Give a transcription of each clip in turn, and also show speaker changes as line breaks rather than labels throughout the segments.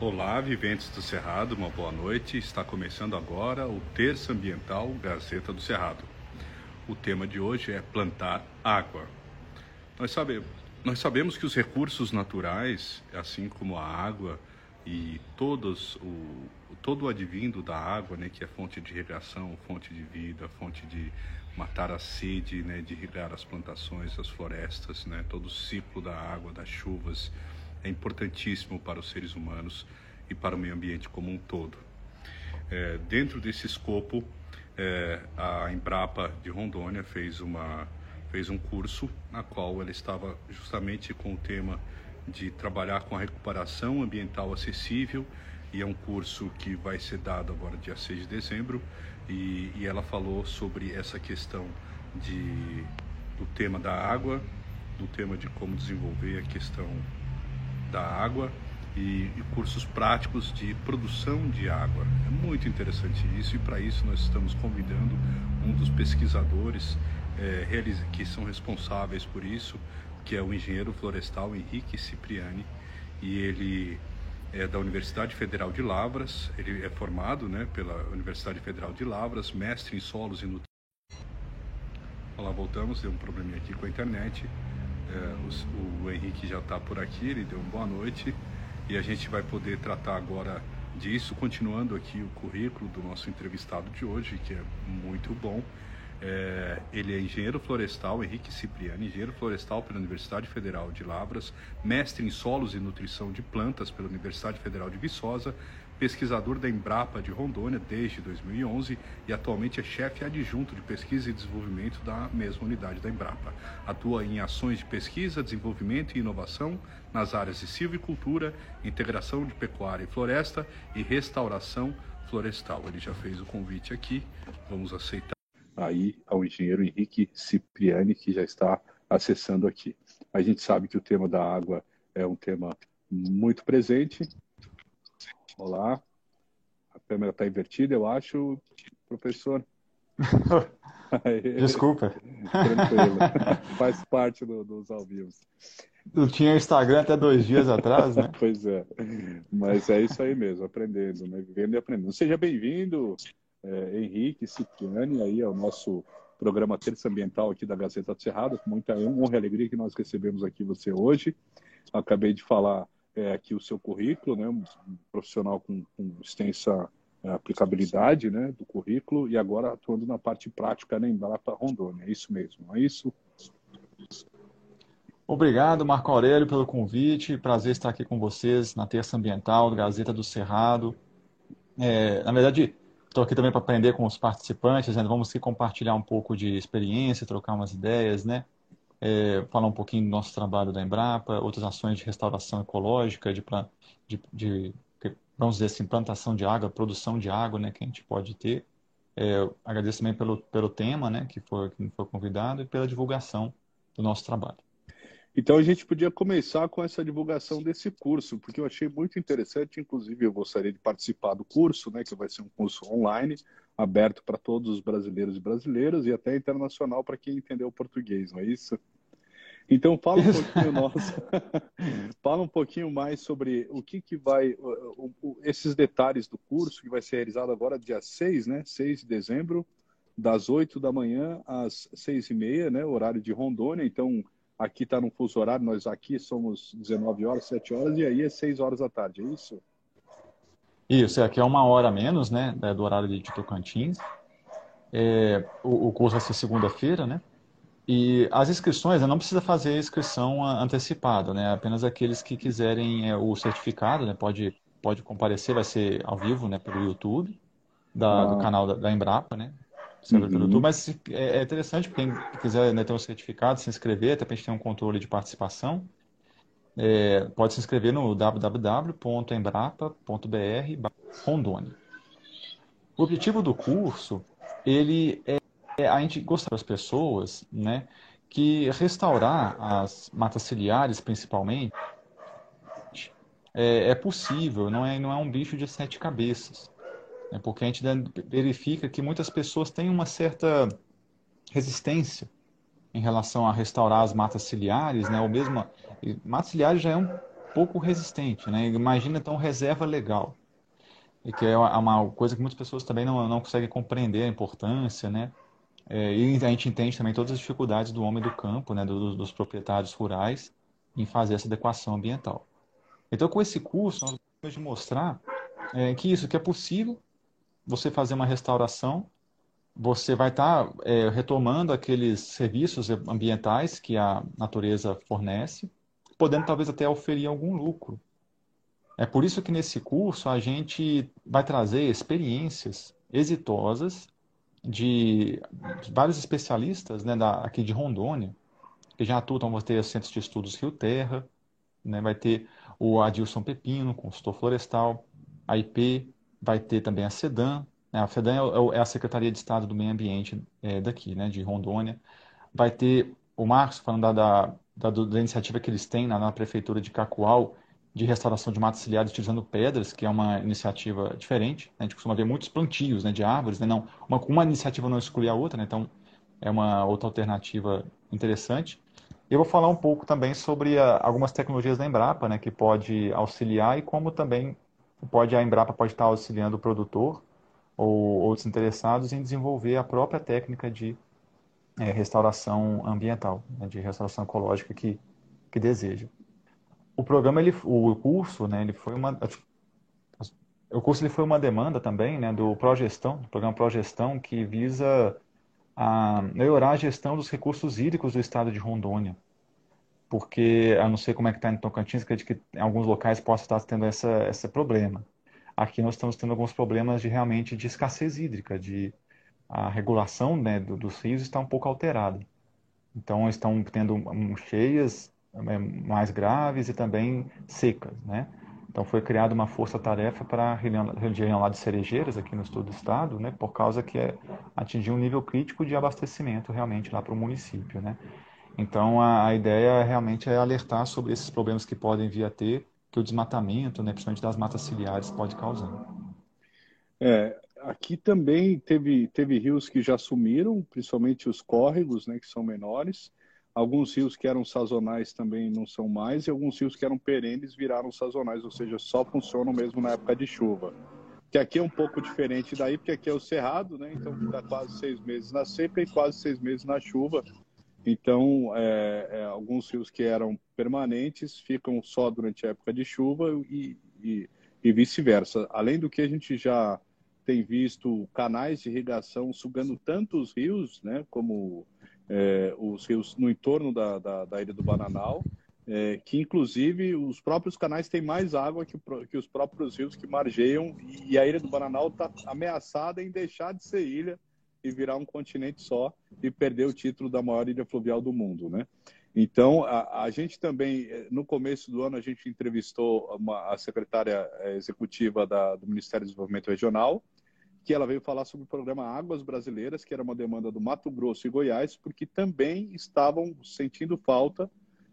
Olá, viventes do Cerrado, uma boa noite. Está começando agora o Terça Ambiental Gazeta do Cerrado. O tema de hoje é plantar água. Nós sabemos, nós sabemos que os recursos naturais, assim como a água e todos o, todo o advindo da água, né, que é fonte de irrigação, fonte de vida, fonte de matar a sede, né, de irrigar as plantações, as florestas, né, todo o ciclo da água, das chuvas, é importantíssimo para os seres humanos e para o meio ambiente como um todo. É, dentro desse escopo, é, a Embrapa de Rondônia fez, uma, fez um curso na qual ela estava justamente com o tema de trabalhar com a recuperação ambiental acessível e é um curso que vai ser dado agora dia 6 de dezembro e, e ela falou sobre essa questão de, do tema da água, do tema de como desenvolver a questão da água e, e, cursos práticos de produção de água. É muito interessante isso e para isso nós estamos convidando um dos pesquisadores é, que são responsáveis por isso, que é o engenheiro florestal Henrique Cipriani e ele é da Universidade Federal de Lavras, ele é formado né, pela Universidade Federal de Lavras, mestre em solos e nutrição. Olá, voltamos, deu um probleminha aqui com a internet. É, o, o, Henrique já está por aqui, ele deu uma boa noite e a gente vai poder tratar agora disso, continuando aqui o currículo do nosso entrevistado de hoje, que é muito bom. É, ele é engenheiro florestal, Henrique Cipriani, engenheiro florestal pela Universidade Federal de Lavras, mestre em solos e nutrição de plantas pela Universidade Federal de Viçosa, pesquisador da Embrapa de Rondônia desde 2011 e atualmente é chefe adjunto de pesquisa e desenvolvimento da mesma unidade da Embrapa. Atua em ações de pesquisa, desenvolvimento e inovação nas áreas de silvicultura, integração de pecuária e floresta e restauração florestal. Ele já fez o convite aqui, vamos aceitar aí ao engenheiro Henrique Cipriani, que já está acessando aqui. A gente sabe que o tema da água é um tema muito presente Olá. A câmera está invertida, eu acho, professor.
Desculpa.
Tranquilo. Faz parte do, dos ao vivo.
Eu tinha Instagram até dois dias atrás, né?
pois é. Mas é isso aí mesmo, aprendendo, né? Vivendo e aprendendo. Seja bem-vindo, é, Henrique Cipriani, aí ao nosso programa Terça Ambiental aqui da Gazeta do Cerrado. Com muita honra e alegria que nós recebemos aqui você hoje. Acabei de falar é, aqui o seu currículo, né, um profissional com, com extensa é, aplicabilidade né, do currículo e agora atuando na parte prática na Embrapa Rondônia. É isso mesmo, é isso?
Obrigado, Marco Aurélio, pelo convite. Prazer estar aqui com vocês na Terça Ambiental, Gazeta do Cerrado. É, na verdade, estou aqui também para aprender com os participantes, né? vamos aqui compartilhar um pouco de experiência, trocar umas ideias, né? É, falar um pouquinho do nosso trabalho da Embrapa, outras ações de restauração ecológica, de, de, de vamos dizer assim, plantação de água, produção de água, né, que a gente pode ter. É, agradeço também pelo, pelo tema, né, que foi, que foi convidado, e pela divulgação do nosso trabalho.
Então a gente podia começar com essa divulgação desse curso, porque eu achei muito interessante, inclusive eu gostaria de participar do curso, né, que vai ser um curso online, aberto para todos os brasileiros e brasileiras e até internacional para quem entendeu o português, não é isso? Então fala um pouquinho nossa, fala um pouquinho mais sobre o que, que vai, o, o, esses detalhes do curso que vai ser realizado agora dia 6, né? 6 de dezembro, das 8 da manhã às 6 e meia, né? Horário de Rondônia, então aqui está no fuso horário, nós aqui somos 19 horas, 7 horas, e aí é 6 horas da tarde, é isso?
Isso, aqui é uma hora menos, né, é, do horário de Tocantins. É, o, o, curso vai ser segunda-feira, né? E as inscrições, né, não precisa fazer a inscrição antecipada, né? Apenas aqueles que quiserem é, o certificado, né? Pode, pode comparecer, vai ser ao vivo, né? Pelo YouTube, da, ah. do canal da, da, Embrapa, né? Uhum. Pelo YouTube, mas é, é interessante, quem quiser né, ter um certificado, se inscrever, até para a gente ter um controle de participação é, pode se inscrever no www.embrapa.br Rondônia. O objetivo do curso, ele é, é a gente gostar das pessoas, né, que restaurar as matas ciliares, principalmente, é, é, possível, não é, não é um bicho de sete cabeças. Né, porque a gente verifica que muitas pessoas têm uma certa resistência em relação a restaurar as matas ciliares, né, ou mesmo matas ciliares já é um pouco resistente, né? Imagina então reserva legal, e que é uma coisa que muitas pessoas também não, não conseguem compreender a importância, né? É, e a gente entende também todas as dificuldades do homem do campo, né? dos, dos proprietários rurais em fazer essa adequação ambiental. Então, com esse curso, nós vamos mostrar é, que isso que é possível, você fazer uma restauração, você vai estar tá, é, retomando aqueles serviços ambientais que a natureza fornece, podendo talvez até oferir algum lucro. É por isso que nesse curso a gente vai trazer experiências exitosas de vários especialistas né, da, aqui de Rondônia, que já atuam, vamos ter centros de estudos Rio Terra, né, vai ter o Adilson Pepino, consultor florestal, a IP, vai ter também a SEDAM, né, a SEDAM é, é, a Secretaria de Estado do Meio Ambiente é, daqui, né, de Rondônia, vai ter o Marcos falando da, da, da iniciativa que eles têm na, na Prefeitura de Cacoal, de restauração de matas ciliares utilizando pedras, que é uma iniciativa diferente. Né? A gente costuma ver muitos plantios né, de árvores, né? não, uma, uma iniciativa não exclui a outra, né? então é uma outra alternativa interessante. Eu vou falar um pouco também sobre a, algumas tecnologias da Embrapa, né, que pode auxiliar e como também pode a Embrapa pode estar auxiliando o produtor ou outros interessados em desenvolver a própria técnica de é, restauração ambiental, né, de restauração ecológica que, que deseja o programa, ele, o curso, né, ele foi uma, o curso ele foi uma demanda também, né, do Progestão, do programa Progestão, que visa a melhorar a gestão dos recursos hídricos do estado de Rondônia. Porque, a não sei como é que está em Tocantins, acredito que em alguns locais possa estar tendo essa, esse problema. Aqui nós estamos tendo alguns problemas de realmente de escassez hídrica, de a regulação né, do, dos rios está um pouco alterada. Então, estão tendo cheias é, mais graves e também secas, né? Então foi criada uma força-tarefa para a região lá de Cerejeiras, aqui no sul do estado, né? Por causa que é, atingiu um nível crítico de abastecimento realmente lá para o município, né? Então a, a, ideia realmente é alertar sobre esses problemas que podem vir a ter, que o desmatamento, né, principalmente das matas ciliares, pode causar.
É, aqui também teve, teve rios que já sumiram, principalmente os córregos, né, que são menores. Alguns rios que eram sazonais também não são mais, e alguns rios que eram perenes viraram sazonais, ou seja, só funcionam mesmo na época de chuva. Que aqui é um pouco diferente daí, porque aqui é o cerrado, né? Então fica quase seis meses na seca e quase seis meses na chuva. Então, é, é, alguns rios que eram permanentes ficam só durante a época de chuva e, e, e vice-versa. Além do que a gente já tem visto canais de irrigação sugando tantos rios, né, como é, os rios no entorno da, da, da ilha do Bananal, é, que inclusive os próprios canais têm mais água que, que os próprios rios que margeiam, e, a ilha do Bananal está ameaçada em deixar de ser ilha e virar um continente só e perder o título da maior ilha fluvial do mundo, né? Então, a, a gente também, no começo do ano, a gente entrevistou uma, a secretária é, executiva da, do Ministério do Desenvolvimento Regional, que ela veio falar sobre o programa Águas Brasileiras, que era uma demanda do Mato Grosso e Goiás, porque também estavam sentindo falta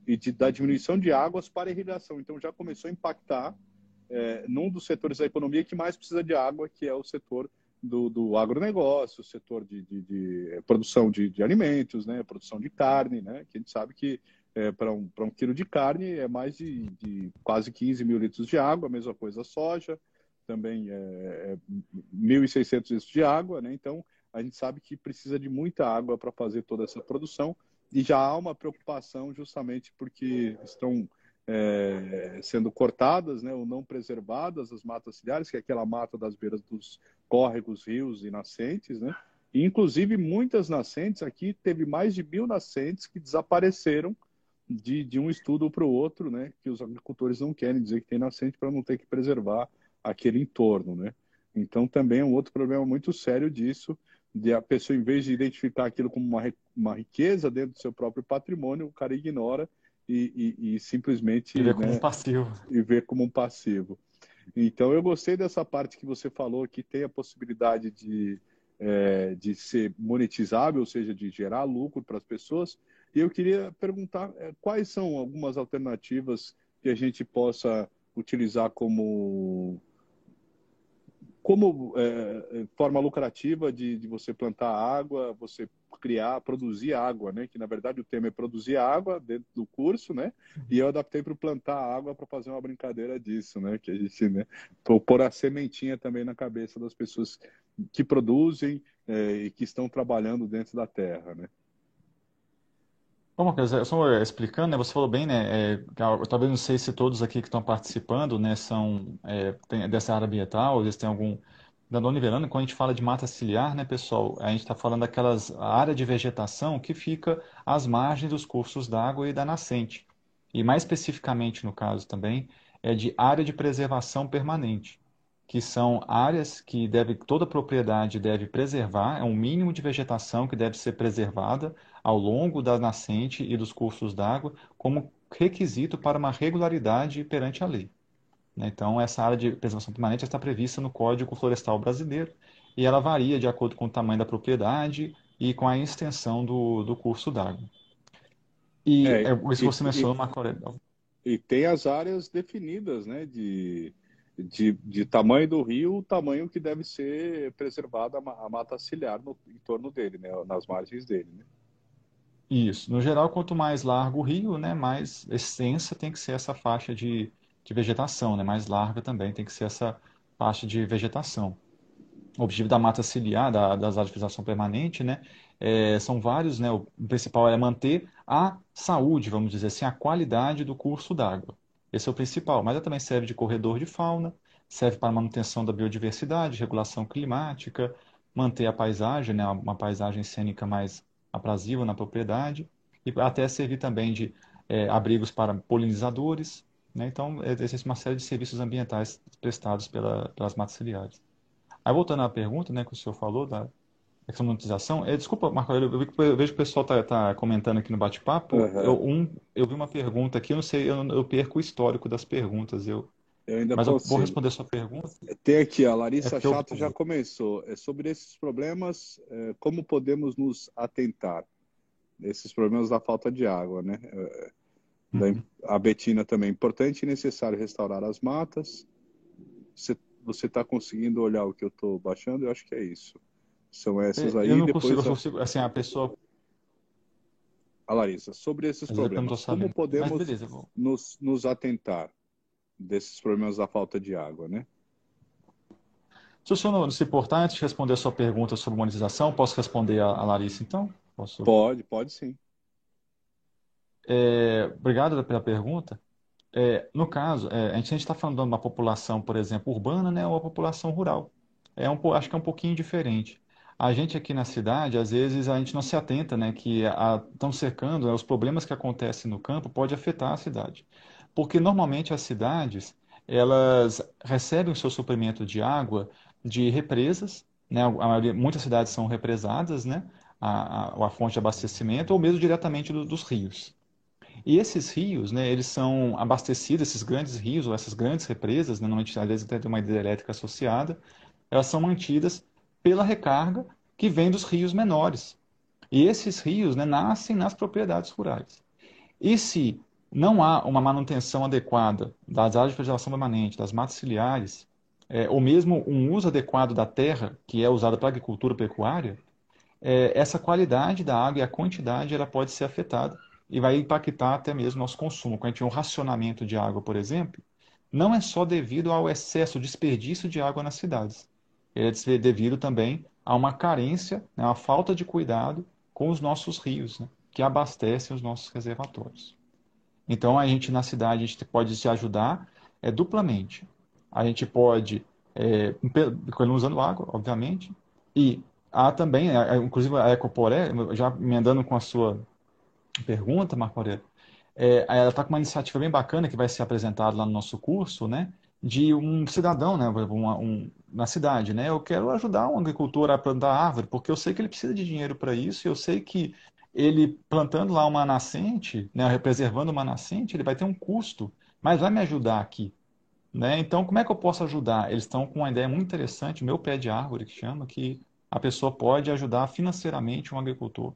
e de, da diminuição de águas para irrigação. Então já começou a impactar é, num dos setores da economia que mais precisa de água, que é o setor do, do agronegócio, setor de, de, de é, produção de, de, alimentos, né, produção de carne, né, que a gente sabe que é, para um, um quilo de carne é mais de, de quase 15 mil litros de água, a mesma coisa a soja, também é, 1.600 é litros de água, né? Então, a gente sabe que precisa de muita água para fazer toda essa produção e já há uma preocupação justamente porque estão é, sendo cortadas, né, ou não preservadas as matas ciliares, que é aquela mata das beiras dos córregos, rios e nascentes, né? E, inclusive, muitas nascentes aqui, teve mais de mil nascentes que desapareceram de, de um estudo para o outro, né? Que os agricultores não querem dizer que tem nascente para não ter que preservar aquele entorno, né? Então também é um outro problema muito sério disso, de a pessoa, em vez de identificar aquilo como uma, uma riqueza dentro do seu próprio patrimônio, o cara ignora e, e, e simplesmente...
E vê né, como um passivo.
E vê como um passivo. Então eu gostei dessa parte que você falou, que tem a possibilidade de, é, de ser monetizável, ou seja, de gerar lucro para as pessoas. E eu queria perguntar é, quais são algumas alternativas que a gente possa utilizar como como é, forma lucrativa de, de, você plantar água, você criar, produzir água, né? Que na verdade o tema é produzir água dentro do curso, né? E eu adaptei para plantar água para fazer uma brincadeira disso, né? Que a gente, né? Pôr a sementinha também na cabeça das pessoas que produzem é, e que estão trabalhando dentro da terra, né?
Bom, só explicando, né, você falou bem, né, é, talvez não sei se todos aqui que estão participando, né, são é, tem, dessa área ambiental, eles têm algum, dando nivelando, quando a gente fala de mata ciliar, né, pessoal, a gente está falando daquelas área de vegetação que fica às margens dos cursos d'água e da nascente. E mais especificamente no caso também, é de área de preservação permanente, que são áreas que deve, toda propriedade deve preservar, é um mínimo de vegetação que deve ser preservada ao longo da nascente e dos cursos d'água como requisito para uma regularidade perante a lei. Né? Então, essa área de preservação permanente está prevista no Código Florestal Brasileiro e ela varia de acordo com o tamanho da propriedade e com a extensão do, do curso d'água. E é, é isso você mencionou, Marco Aurélio.
E tem as áreas definidas, né, de, de, de tamanho do rio, o tamanho que deve ser preservada a mata ciliar no, em torno dele, né, nas margens dele, né?
Isso. No geral, quanto mais largo o rio, né, mais extensa tem que ser essa faixa de, de vegetação, né? Mais larga também tem que ser essa faixa de vegetação. O objetivo da mata ciliar, da, das áreas de vegetação permanente, né, é, são vários, né? O principal é manter a saúde, vamos dizer assim, a qualidade do curso d'água. Esse é o principal, mas ela também serve de corredor de fauna, serve para manutenção da biodiversidade, regulação climática, manter a paisagem, né, uma paisagem cênica mais aprazível na propriedade e até servir também de é, abrigos para polinizadores. Né? Então, existe uma série de serviços ambientais prestados pela, pelas matas ciliares. Aí, voltando à pergunta né, que o senhor falou da monetização, é, desculpa, Marco, eu, vejo que o pessoal está tá comentando aqui no bate-papo. Uhum. Eu, um, eu vi uma pergunta aqui, eu não sei, eu, eu perco o histórico das perguntas. Eu,
eu ainda
Mas consigo. eu vou responder a sua pergunta.
Tem aqui, a Larissa é Chato eu... já começou. É sobre esses problemas, é, como podemos nos atentar? Esses problemas da falta de água, né? É, uhum. A Betina também. Importante e necessário restaurar as matas. Você está conseguindo olhar o que eu estou baixando? Eu acho que é isso. São essas aí.
Eu não depois consigo, a... eu consigo, assim, a pessoa...
A Larissa, sobre esses Mas problemas, como podemos nos, nos atentar? Desses problemas da falta de água, né?
Se o senhor não se importar, antes de responder a sua pergunta sobre monetização, posso responder a, Larissa, então? Posso...
Pode, pode sim.
É, obrigado pela pergunta. É, no caso, é, a gente está falando de uma população, por exemplo, urbana, né, ou uma população rural. É um, acho que é um pouquinho diferente. A gente aqui na cidade, às vezes, a gente não se atenta, né, que estão cercando, né, os problemas que acontecem no campo pode afetar a cidade porque normalmente as cidades elas recebem o seu suprimento de água de represas, né? Maioria, muitas cidades são represadas, né? A, a, a fonte de abastecimento ou mesmo diretamente do, dos rios. E esses rios, né, eles são abastecidos, esses grandes rios ou essas grandes represas, né, normalmente às vezes tem uma hidrelétrica associada, elas são mantidas pela recarga que vem dos rios menores. E esses rios né, nascem nas propriedades rurais. E se não há uma manutenção adequada das áreas de preservação permanente, das matas ciliares, é, ou mesmo um uso adequado da terra, que é usada para agricultura pecuária, é, essa qualidade da água e a quantidade ela pode ser afetada e vai impactar até mesmo nosso consumo. Quando a gente tem um racionamento de água, por exemplo, não é só devido ao excesso, desperdício de água nas cidades. Ele é devido também a uma carência, né, falta de cuidado com os nossos rios, né, que abastecem os nossos reservatórios. Então, a gente na cidade a gente pode se ajudar é, duplamente. A gente pode, é, economizando água, obviamente, e há também, é, é, inclusive a Ecoporé, já emendando com a sua pergunta, Marco Aurélio, é, ela está com uma iniciativa bem bacana que vai ser apresentada lá no nosso curso, né? De um cidadão, né? Uma, um, na cidade, né? Eu quero ajudar um agricultor a plantar árvore, porque eu sei que ele precisa de dinheiro para isso, eu sei que ele plantando lá uma nascente, né, preservando uma nascente, ele vai ter um custo, mas vai me ajudar aqui. Né? Então, como é que eu posso ajudar? Eles estão com uma ideia muito interessante, meu pé de árvore, que chama, que a pessoa pode ajudar financeiramente um agricultor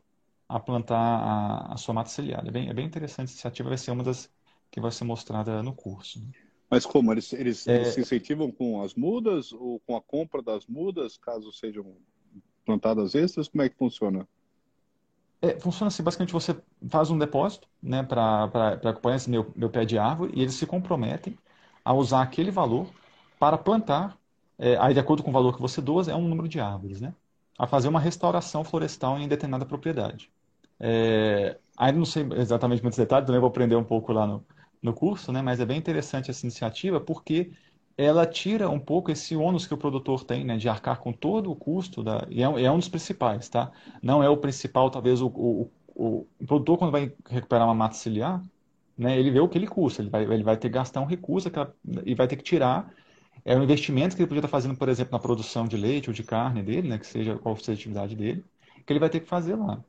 a plantar a, a sua mata ciliar. É bem, é bem interessante essa iniciativa, vai ser uma das que vai ser mostrada no curso. Né?
Mas como? Eles, eles, é... eles se incentivam com as mudas ou com a compra das mudas, caso sejam plantadas extras? Como é que funciona?
É, funciona assim, basicamente você faz um depósito né, para acompanhar esse meu, meu pé de árvore e eles se comprometem a usar aquele valor para plantar, é, aí de acordo com o valor que você doa, é um número de árvores, né? A fazer uma restauração florestal em determinada propriedade. É, ainda não sei exatamente muitos detalhes, também vou aprender um pouco lá no, no curso, né? Mas é bem interessante essa iniciativa porque ela tira um pouco esse ônus que o produtor tem, né, de arcar com todo o custo, da, e é, é um dos principais, tá? Não é o principal, talvez, o, o, o, o produtor, quando vai recuperar uma mata ciliar, né, ele vê o que ele custa, ele vai, ele vai ter que gastar um recurso e vai ter que tirar é um investimento que ele podia estar fazendo, por exemplo, na produção de leite ou de carne dele, né, que seja qual seja a atividade dele, que ele vai ter que fazer lá.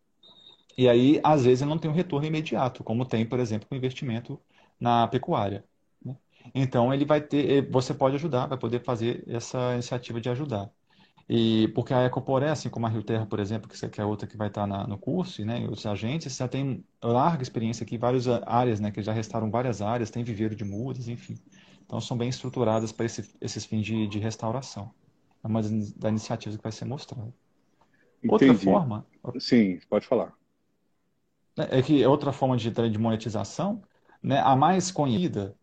E aí, às vezes, ele não tem um retorno imediato, como tem, por exemplo, o investimento na pecuária. Então ele vai ter, eh, você pode ajudar, vai poder fazer essa iniciativa de ajudar. E porque a Ecoporé, assim como a Rio Terra, por exemplo, que é outra que vai estar na, no curso, né, e outros agentes, já tem larga experiência aqui, várias áreas, né, que já restaram várias áreas, tem viveiro de mudas, enfim. Então são bem estruturadas para esse, esses fins de, de restauração. É uma das iniciativas que vai ser mostrada. Outra forma.
Sim, pode falar.
É, é que outra forma de, de monetização, né, a mais conhecida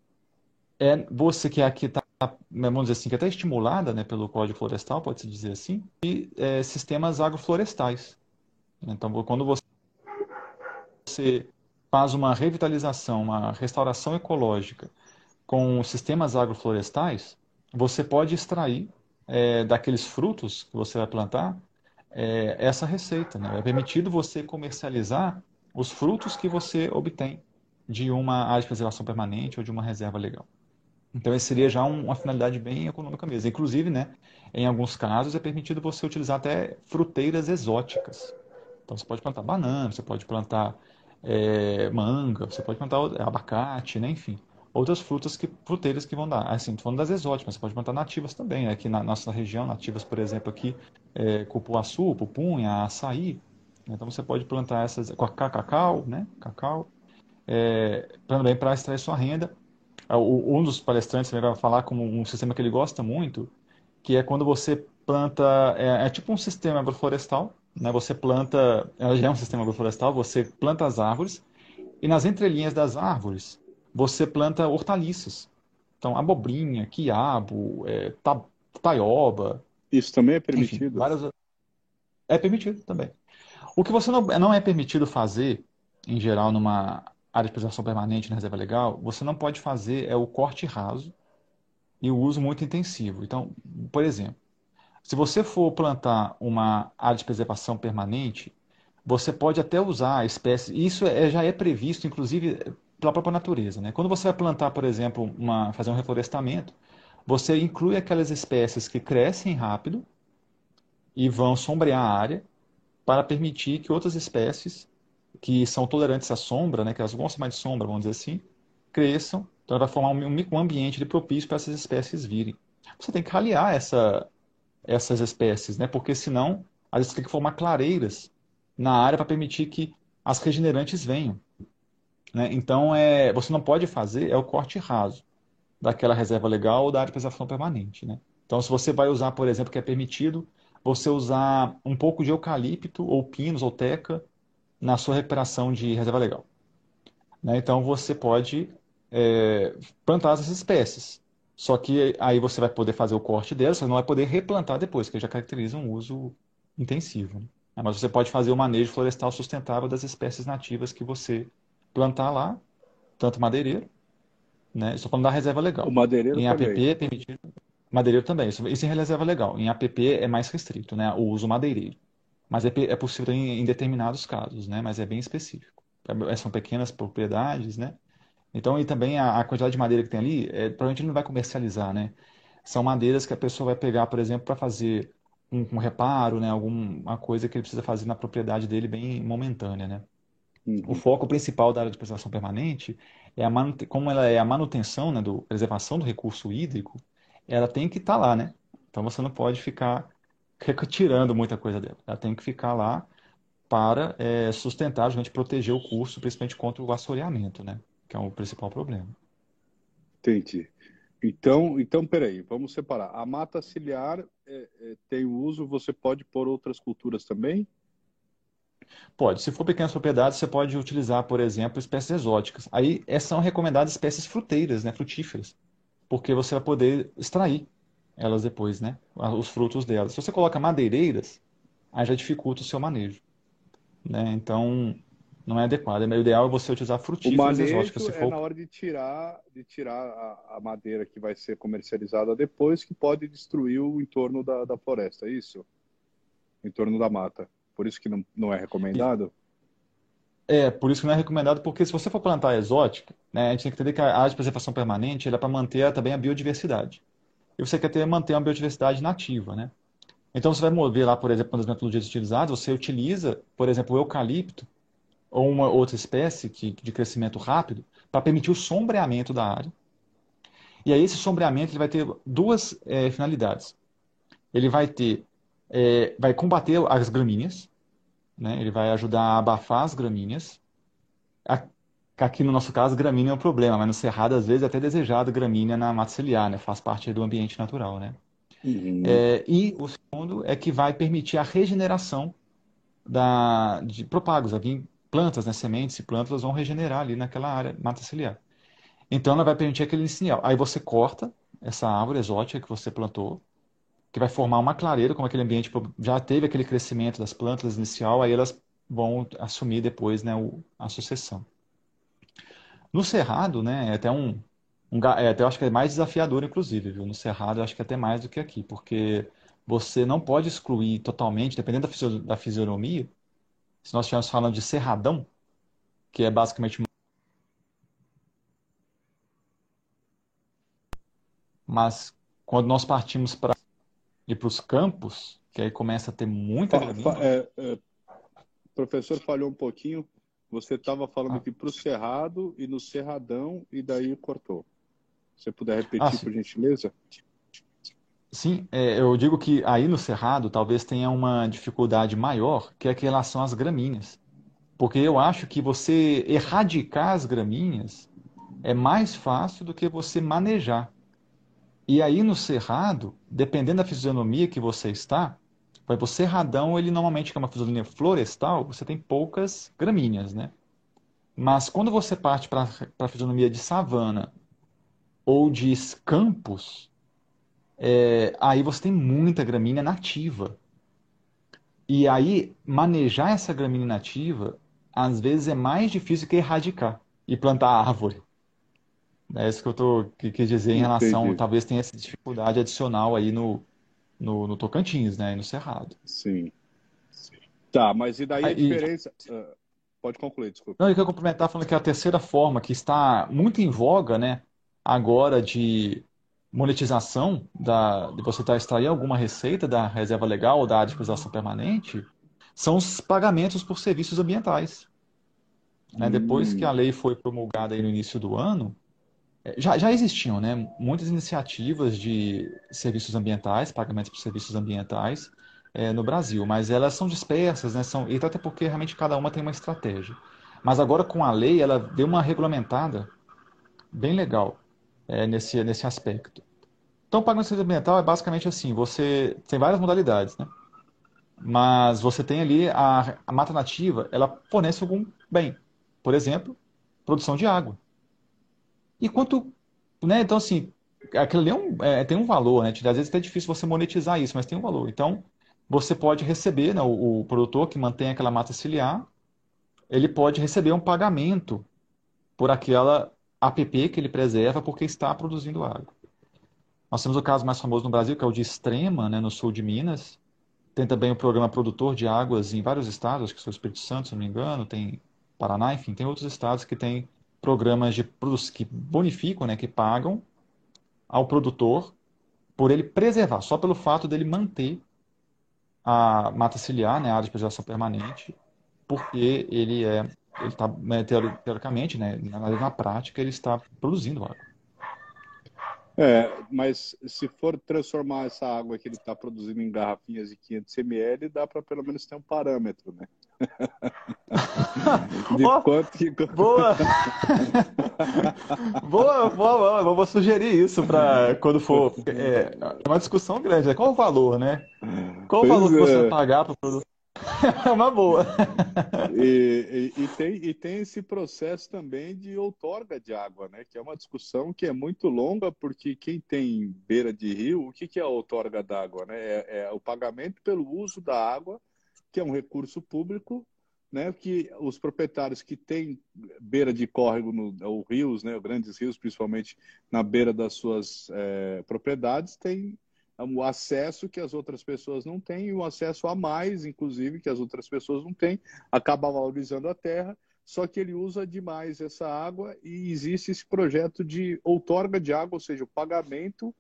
é você que aqui está, vamos dizer assim, que é até estimulada né, pelo Código Florestal, pode-se dizer assim, e é, sistemas agroflorestais. Então, quando você faz uma revitalização, uma restauração ecológica com sistemas agroflorestais, você pode extrair é, daqueles frutos que você vai plantar é, essa receita. Né? É permitido você comercializar os frutos que você obtém de uma área de preservação permanente ou de uma reserva legal. Então, esse seria já uma finalidade bem econômica mesmo. Inclusive, né, em alguns casos, é permitido você utilizar até fruteiras exóticas. Então, você pode plantar banana, você pode plantar é, manga, você pode plantar abacate, né, enfim. Outras frutas que, fruteiras que vão dar. Assim, estou falando das exóticas, você pode plantar nativas também. Né? Aqui na nossa região, nativas, por exemplo, aqui, é, cupuaçu, pupunha, açaí. Então, você pode plantar essas, cacau, né, cacau, é, também para extrair sua renda ah, um dos palestrantes vai falar como um sistema que ele gosta muito, que é quando você planta, é, é tipo um sistema agroflorestal, né? Você planta, já é um sistema agroflorestal, você planta as árvores e nas entrelinhas das árvores você planta hortaliças. Então, abobrinha, quiabo, é, taioba.
Isso também é permitido?
Enfim, várias... É permitido também. O que você não, não é permitido fazer, em geral, numa área de preservação permanente na reserva legal, você não pode fazer é o corte raso e o uso muito intensivo. Então, por exemplo, se você for plantar uma área de preservação permanente, você pode até usar espécies. Isso é, já é previsto, inclusive, pela própria natureza. Né? Quando você vai plantar, por exemplo, uma, fazer um reflorestamento, você inclui aquelas espécies que crescem rápido e vão sombrear a área para permitir que outras espécies que são tolerantes à sombra, né, que elas gostam mais de sombra, vamos dizer assim, cresçam. Então, vai formar um, ambiente propício para essas espécies virem. Você tem que raliar essa, essas espécies, né, porque senão elas têm que formar clareiras na área para permitir que as regenerantes venham. Né? Então, é, você não pode fazer é o corte raso daquela reserva legal ou da área de preservação permanente. Né? Então, se você vai usar, por exemplo, que é permitido, você usar um pouco de eucalipto ou pinos ou teca na sua recuperação de reserva legal. Né? Então você pode é, plantar essas espécies. Só que aí você vai poder fazer o corte delas, você não vai poder replantar depois, que já caracteriza um uso intensivo. Né? Mas você pode fazer o manejo florestal sustentável das espécies nativas que você plantar lá, tanto madeireiro, né? Estou falando da reserva legal.
O madeireiro
em
também.
APP é permitido. Madeireiro também. Isso, isso em reserva legal. Em APP é mais restrito, né? O uso madeireiro. Mas é, é possível em, em, determinados casos, né? Mas é bem específico. É, são pequenas propriedades, né? Então, e também a, a quantidade de madeira que tem ali, é, provavelmente ele não vai comercializar, né? São madeiras que a pessoa vai pegar, por exemplo, para fazer um, um, reparo, né? Alguma coisa que ele precisa fazer na propriedade dele bem momentânea, né? Uhum. O foco principal da área de preservação permanente é a como ela é a manutenção, né, do preservação do recurso hídrico, ela tem que estar tá lá, né? Então você não pode ficar tirando muita coisa dela. Ela tem que ficar lá para é, sustentar, gente proteger o curso, principalmente contra o assoreamento, né? Que é o principal problema.
Entendi. Então, então, peraí, vamos separar. A mata ciliar é, é, tem uso, você pode pôr outras culturas também?
Pode. Se for pequenas propriedades, você pode utilizar, por exemplo, espécies exóticas. Aí são recomendadas espécies fruteiras, né, frutíferas, porque você vai poder extrair elas depois, né, os frutos delas. Se você coloca madeireiras, aí já dificulta o seu manejo, né? Então, não é adequado. O ideal é você utilizar frutíferas exóticas.
Se é for... na hora de tirar, de tirar a, a, madeira que vai ser comercializada depois, que pode destruir o entorno da, da floresta, é isso? O entorno da mata. Por isso que não, não é recomendado?
É, por isso que não é recomendado, porque se você for plantar exótica, né, a gente tem que entender que a área de preservação permanente é para manter também a biodiversidade. E você quer ter, manter uma biodiversidade nativa, né? Então, você vai mover lá, por exemplo, uma das metodologias utilizadas, você utiliza, por exemplo, o eucalipto, ou uma outra espécie que, de crescimento rápido para permitir o sombreamento da área. E aí esse sombreamento ele vai ter duas é, finalidades. Ele vai ter, é, vai combater as gramíneas, né? ele vai ajudar a abafar as gramíneas. Aqui no nosso caso, gramínea é um problema, mas no cerrado às vezes é até desejado gramínea na mata ciliar, né? faz parte do ambiente natural. Né? Uhum. É, e o segundo é que vai permitir a regeneração da, de propagos. Aqui plantas, né, sementes e plantas vão regenerar ali naquela área mata ciliar. Então ela vai permitir aquele inicial. Aí você corta essa árvore exótica que você plantou, que vai formar uma clareira, como aquele ambiente já teve aquele crescimento das plantas inicial, aí elas vão assumir depois né, a sucessão. No cerrado, né, é até um, um é, até eu acho que é mais desafiador, inclusive, viu? No cerrado, eu acho que é até mais do que aqui, porque você não pode excluir totalmente, dependendo da fisionomia, se nós estivermos falando de cerradão, que é basicamente mas quando nós partimos para ir para os campos, que aí começa a ter muita
fa, é, é, professor falhou um pouquinho. Você estava falando ah. aqui para o cerrado e no cerradão e daí cortou. Se você puder repetir, ah, por gentileza?
Sim, é, eu digo que aí no Cerrado talvez tenha uma dificuldade maior, que é em relação às gramíneas. Porque eu acho que você erradicar as gramíneas é mais fácil do que você manejar. E aí no Cerrado, dependendo da fisionomia que você está, por exemplo, o Cerradão, ele normalmente é uma fisionomia florestal, você tem poucas gramíneas, né? Mas quando você parte para a fisionomia de savana ou de campos, é, aí você tem muita gramínea nativa. E aí, manejar essa gramínea nativa, às vezes é mais difícil que erradicar e plantar árvore. É isso que eu tô, que, quis dizer em relação, Entendi. talvez tenha essa dificuldade adicional aí no, no, no Tocantins, né, e no Cerrado.
Sim. Sim. Tá, mas e daí a diferença... Uh, pode concluir, desculpa.
Não, eu quero complementar falando que a terceira forma que está muito em voga, né, agora de monetização da, de você estar tá extrair alguma receita da reserva legal ou da preservação permanente são os pagamentos por serviços ambientais. Né? Hum. Depois que a lei foi promulgada no início do ano, é, já, já existiam né? muitas iniciativas de serviços ambientais, pagamentos por serviços ambientais é, no Brasil, mas elas são dispersas, né? são, e até porque realmente cada uma tem uma estratégia. Mas agora com a lei, ela deu uma regulamentada bem legal é, nesse, nesse aspecto. Então, o pagamento ambiental é basicamente assim: você tem várias modalidades, né? Mas você tem ali a, a mata nativa, ela fornece algum bem. Por exemplo, produção de água. E quanto. Né, então, assim, aquilo ali é um, é, tem um valor, né? Às vezes é difícil você monetizar isso, mas tem um valor. Então, você pode receber, né, o, o produtor que mantém aquela mata ciliar, ele pode receber um pagamento por aquela APP que ele preserva porque está produzindo água. Nós temos o caso mais famoso no Brasil, que é o de Extrema, né, no sul de Minas. Tem também o programa Produtor de Águas em vários estados, acho que são o Espírito Santo, se não me engano, tem Paraná, enfim, tem outros estados que têm programas de que bonificam, né, que pagam ao produtor por ele preservar, só pelo fato dele manter a mata ciliar, né, a área de preservação permanente, porque ele é ele está, né, teoricamente, né, na, na prática, ele está produzindo água.
É, mas se for transformar essa água que ele está produzindo em garrafinhas de 500 ml, dá para pelo menos ter um parâmetro, né?
De oh, quanto que... Boa! boa, boa, boa, vou sugerir isso para quando for. É, é, uma discussão grande, né? Qual o valor, né? Qual o valor é. que você vai pagar para o produto? É uma boa.
E, e, e, tem, e tem esse processo também de outorga de água, né? Que é uma discussão que é muito longa, porque quem tem beira de rio, o que, que é a outorga d'água? Né? É, é o pagamento pelo uso da água, que é um recurso público, né? Que os proprietários que têm beira de córrego, no, ou rios, né? Grandes rios, principalmente na beira das suas é, propriedades, têm o acesso que as outras pessoas não têm, e o acesso a mais, inclusive, que as outras pessoas não têm, acaba valorizando a terra, só que ele usa demais essa água e existe esse projeto de outorga de água, ou seja, o pagamento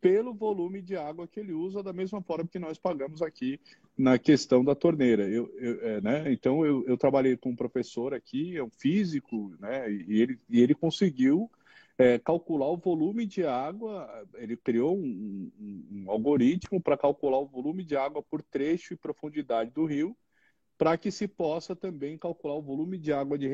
pelo volume de água que ele usa, da mesma forma que nós pagamos aqui na questão da torneira. Eu, eu é, né? Então, eu, eu, trabalhei com um professor aqui, é um físico, né? e, ele, e ele conseguiu é, calcular o volume de água. Ele criou um, um, um algoritmo para calcular o volume de água por trecho e profundidade do rio, para que se possa também calcular o volume de água de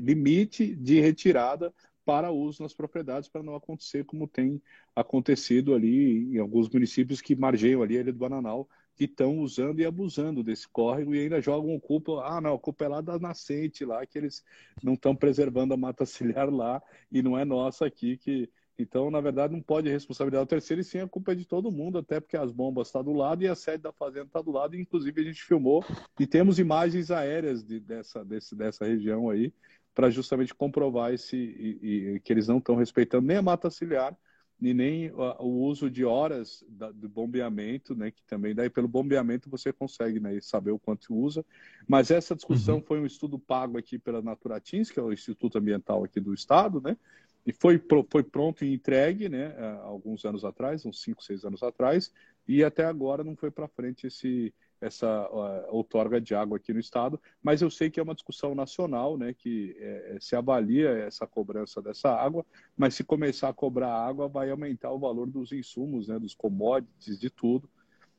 limite de retirada para uso nas propriedades, para não acontecer como tem acontecido ali em alguns municípios que margeiam ali a Ilha do Bananal, que estão usando e abusando desse córrego e ainda jogam culpa, ah, não, a culpa é lá da nascente lá, que eles não estão preservando a mata ciliar lá e não é nossa aqui que então, na verdade, não pode responsabilizar o terceiro, e sim a culpa é de todo mundo, até porque as bombas estão tá do lado e a sede da fazenda está do lado. E, inclusive, a gente filmou e temos imagens aéreas de, dessa, desse, dessa região aí, para justamente comprovar esse, e, e, que eles não estão respeitando nem a mata ciliar, e nem o uso de horas do bombeamento, né, que também daí pelo bombeamento você consegue né, saber o quanto usa. Mas essa discussão uhum. foi um estudo pago aqui pela Naturatins, que é o Instituto Ambiental aqui do Estado, né, e foi, foi pronto e entregue, né, há alguns anos atrás, uns 5, 6 anos atrás, e até agora não foi para frente esse, essa uh, outorga de água aqui no estado, mas eu sei que é uma discussão nacional, né, que é, se avalia essa cobrança dessa água, mas se começar a cobrar água, vai aumentar o valor dos insumos, né, dos commodities, de tudo.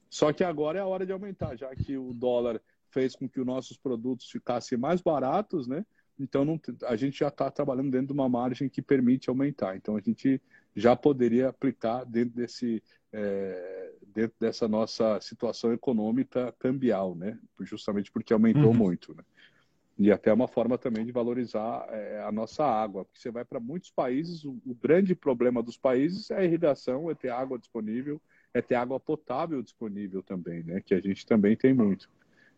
Só que agora é a hora de aumentar, já que o dólar fez com que os nossos produtos ficassem mais baratos, né? Então não, a gente já está trabalhando dentro de uma margem que permite aumentar. Então a gente já poderia aplicar dentro desse é, dentro dessa nossa situação econômica cambial, né? Justamente porque aumentou uhum. muito, né? E até uma forma também de valorizar é, a nossa água, porque você vai para muitos países, o, o, grande problema dos países é a irrigação, é ter água disponível, é ter água potável disponível também, né? Que a gente também tem muito.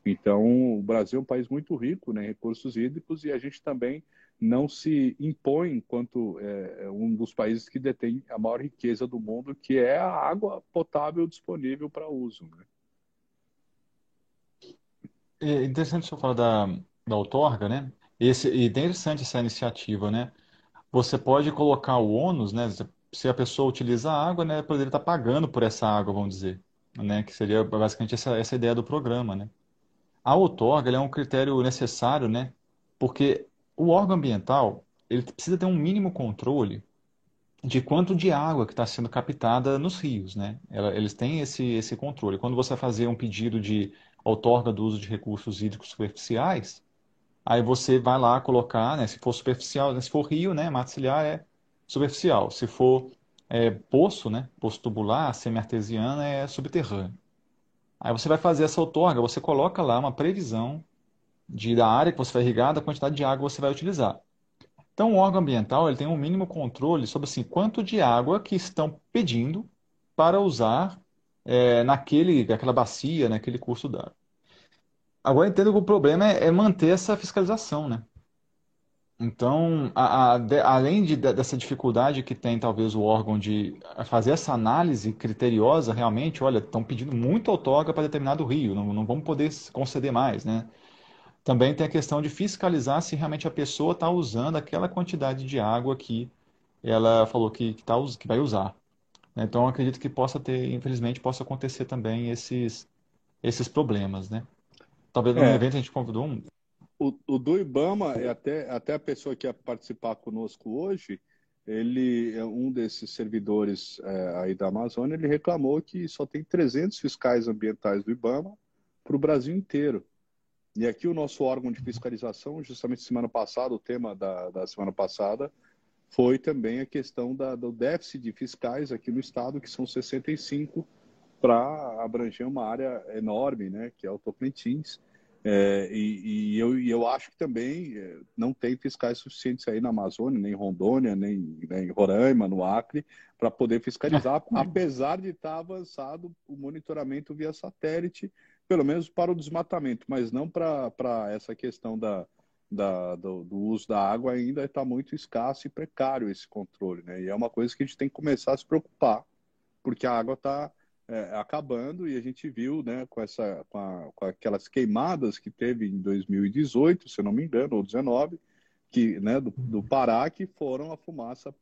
Então, o Brasil é um país muito rico né, em recursos hídricos e a gente também não se impõe enquanto é, é, um dos países que detém a maior riqueza do mundo, que é a água potável disponível para uso. Né?
É interessante você falar da, da outorga, né? Esse, e é interessante essa iniciativa, né? Você pode colocar o ônus, né? Se a pessoa utiliza a água, né? Poderia estar pagando por essa água, vamos dizer, né? Que seria basicamente essa, essa ideia do programa, né? A outorga é um critério necessário, né? Porque o órgão ambiental ele precisa ter um mínimo controle de quanto de água que está sendo captada nos rios, né? Eles têm esse, esse controle. Quando você fazer um pedido de outorga do uso de recursos hídricos superficiais, aí você vai lá colocar, né? Se for superficial, né? se for rio, né? Mata ciliar é superficial. Se for é, poço, né? Poço tubular, semi-artesiana é subterrâneo. Aí você vai fazer essa outorga, você coloca lá uma previsão de, da área que você vai irrigar, da quantidade de água que você vai utilizar. Então, o órgão ambiental ele tem um mínimo controle sobre assim, quanto de água que estão pedindo para usar é, naquele, naquela bacia, naquele curso d'água. Agora, entendo que o problema é, é manter essa fiscalização, né? Então, a, a, de, além de, dessa dificuldade que tem talvez o órgão de fazer essa análise criteriosa, realmente, olha, estão pedindo muito outorga para determinado rio, não, não vamos poder conceder mais, né? Também tem a questão de fiscalizar se realmente a pessoa está usando aquela quantidade de água que ela falou que, que, tá, que vai usar. Então, acredito que possa ter, infelizmente, possa acontecer também esses, esses problemas, né? Talvez no é. evento a gente convidou um.
O, o do Ibama, é até, até a pessoa que ia participar conosco hoje, ele é um desses servidores é, aí da Amazônia, ele reclamou que só tem 300 fiscais ambientais do IBAMA para o Brasil inteiro. E aqui o nosso órgão de fiscalização, justamente semana passada, o tema da, da semana passada, foi também a questão da, do déficit de fiscais aqui no estado, que são 65 para abranger uma área enorme, né, que é o Tocantins. É, e, e, eu, e, eu, acho que também é, não tem fiscais suficientes aí na Amazônia, nem em Rondônia, nem, nem em Roraima, no Acre, para poder fiscalizar, apesar de estar avançado o monitoramento via satélite, pelo menos para o desmatamento, mas não para essa questão da, da, do, do, uso da água ainda está muito escasso e precário esse controle. Né? E é uma coisa que a gente tem que começar a se preocupar, porque a água está é, acabando e a gente viu né, com, essa, com, a, com, aquelas queimadas que teve em 2018, se não me engano, ou 19, que, né, do, do Pará, que foram a fumaça,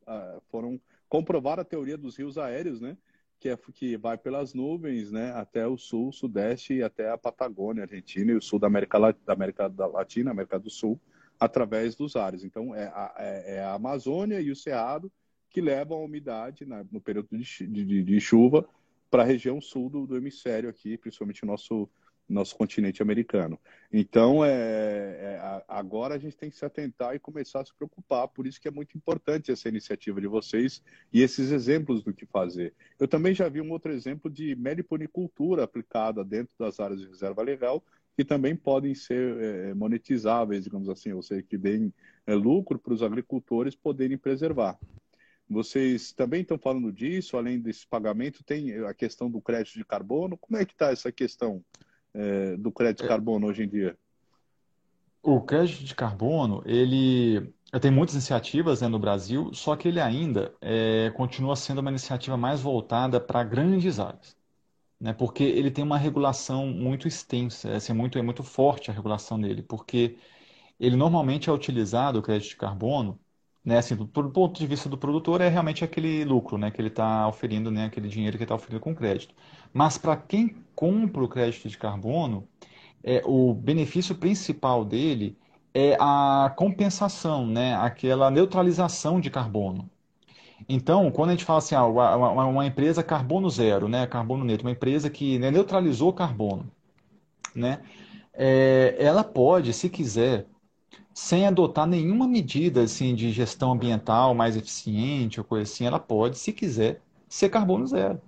foram comprovar a teoria dos rios aéreos, né, que, é, que vai pelas nuvens né, até o sul, sudeste e até a Patagônia, Argentina e o sul da América, da América Latina, América do Sul, através dos ares. Então, é a, é, é a Amazônia e o Cerrado que levam a umidade né, no período de, de, de chuva para a região sul do, do, hemisfério aqui, principalmente o nosso, nosso continente americano. Então, é, é, agora a gente tem que se atentar e começar a se preocupar. Por isso que é muito importante essa iniciativa de vocês e esses exemplos do que fazer. Eu também já vi um outro exemplo de meliponicultura aplicada dentro das áreas de reserva legal, que também podem ser é, monetizáveis, digamos assim, ou seja, que deem é, lucro para os agricultores poderem preservar. Vocês também estão falando disso, além desse pagamento, tem a questão do crédito de carbono. Como é que está essa questão é, do crédito de é. carbono hoje em dia?
O crédito de carbono, ele tem muitas iniciativas né, no Brasil, só que ele ainda é, continua sendo uma iniciativa mais voltada para grandes áreas, né, porque ele tem uma regulação muito extensa, é, assim, muito, é muito forte a regulação dele, porque ele normalmente é utilizado, o crédito de carbono, né, assim, do, do, ponto de vista do produtor, é realmente aquele lucro, né, que ele está oferindo, né, aquele dinheiro que está oferindo com crédito. Mas para quem compra o crédito de carbono, é, o benefício principal dele é a compensação, né, aquela neutralização de carbono. Então, quando a gente fala assim, ah, uma, uma empresa carbono zero, né, carbono neutro, uma empresa que né, neutralizou carbono, né, é, ela pode, se quiser, sem adotar nenhuma medida assim de gestão ambiental mais eficiente ou coisa assim, ela pode, se quiser, ser carbono zero.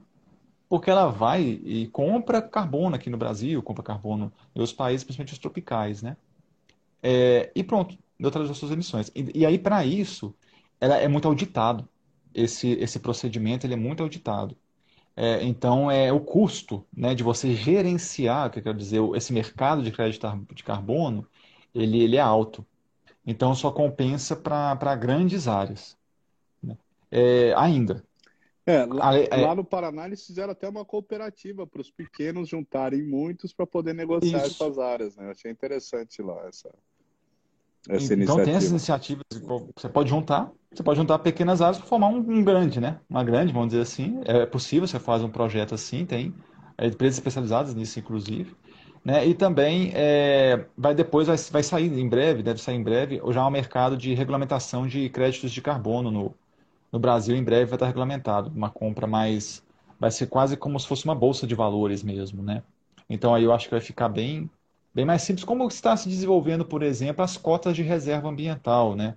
Porque ela vai e compra carbono aqui no Brasil, compra carbono em outros países, principalmente os tropicais, né? É, e pronto, neutralizou suas emissões. E, e aí, para isso, ela é muito auditado. Esse, esse procedimento ele é muito auditado. É, então, é o custo né, de você gerenciar, que quer dizer, esse mercado de crédito de carbono, ele, ele é alto. Então só compensa para grandes áreas. Né? É, ainda.
É, lá, é, lá, no Paraná eles fizeram até uma cooperativa para os pequenos juntarem muitos para poder negociar isso. essas áreas. Né? Eu achei interessante lá essa,
essa então, iniciativa. Então tem essas iniciativas, você pode juntar, você pode juntar pequenas áreas para formar um, um, grande, né? Uma grande, vamos dizer assim. É possível, você faz um projeto assim, tem empresas especializadas nisso, inclusive. Né? E também é, vai depois vai, vai sair em breve, deve sair em breve, já o mercado de regulamentação de créditos de carbono no, no Brasil em breve vai estar regulamentado, uma compra mais vai ser quase como se fosse uma bolsa de valores mesmo, né? Então aí eu acho que vai ficar bem bem mais simples, como está se desenvolvendo, por exemplo, as cotas de reserva ambiental, né?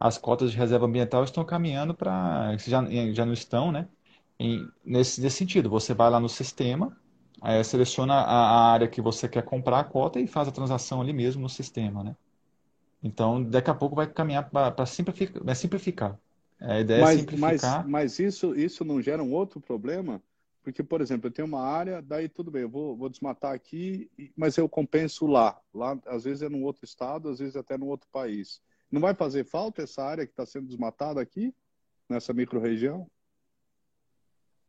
As cotas de reserva ambiental estão caminhando para já já não estão, né? Nesse, nesse sentido, você vai lá no sistema Aí seleciona a, área que você quer comprar a cota e faz a transação ali mesmo no sistema, né? Então, daqui a pouco vai caminhar para simplificar, simplificar. A ideia é mas, é simplificar.
Mas, mas isso, isso não gera um outro problema? Porque, por exemplo, eu tenho uma área, daí tudo bem, eu vou, vou desmatar aqui, mas eu compenso lá. Lá, às vezes é num outro estado, às vezes até num outro país. Não vai fazer falta essa área que está sendo desmatada aqui, nessa microrregião?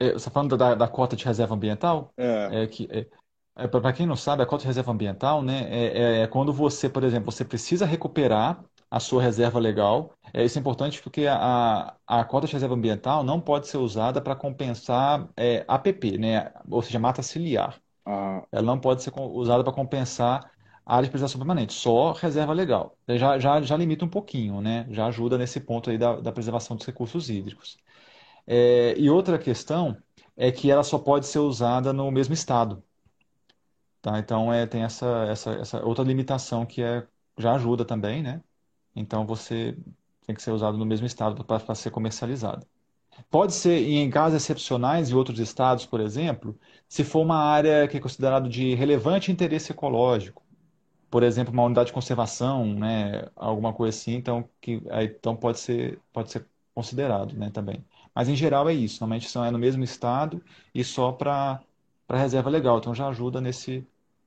É, você está falando da, da cota de reserva ambiental?
É.
É que, é, é, para quem não sabe, a cota de reserva ambiental, né, é, é, é quando você, por exemplo, você precisa recuperar a sua reserva legal. É, isso é importante porque a, a cota de reserva ambiental não pode ser usada para compensar é, APP, né, ou seja, mata ciliar.
Ah.
Ela não pode ser usada para compensar área de preservação permanente, só reserva legal. Já, já, já limita um pouquinho, né? Já ajuda nesse ponto aí da, da preservação dos recursos hídricos. É, e outra questão é que ela só pode ser usada no mesmo estado. Tá? Então é, tem essa, essa, essa outra limitação que é, já ajuda também, né? Então você tem que ser usado no mesmo estado para ser comercializado. Pode ser em casos excepcionais em outros estados, por exemplo, se for uma área que é considerada de relevante interesse ecológico, por exemplo, uma unidade de conservação, né, alguma coisa assim, então que aí, então pode ser pode ser considerado, né, também. Mas em geral é isso, normalmente são é no mesmo estado e só para reserva legal, então já ajuda nesse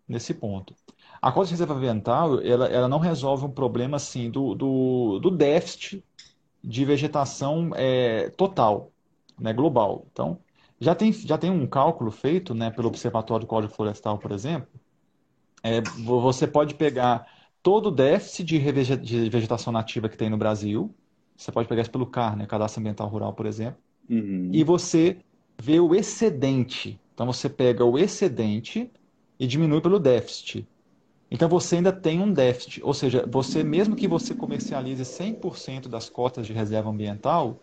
nesse ponto. A cota de reserva ambiental, ela, ela não resolve um problema assim do, do, do déficit de vegetação é, total, né, global. Então, já tem, já tem um cálculo feito né, pelo Observatório do Código Florestal, por exemplo. É, você pode pegar todo o déficit de vegetação nativa que tem no Brasil, você pode pegar isso pelo CAR, né, Cadastro Ambiental Rural, por exemplo, uhum. e você vê o excedente. Então, você pega o excedente e diminui pelo déficit. Então você ainda tem um déficit, ou seja, você mesmo que você comercialize 100% das cotas de reserva ambiental,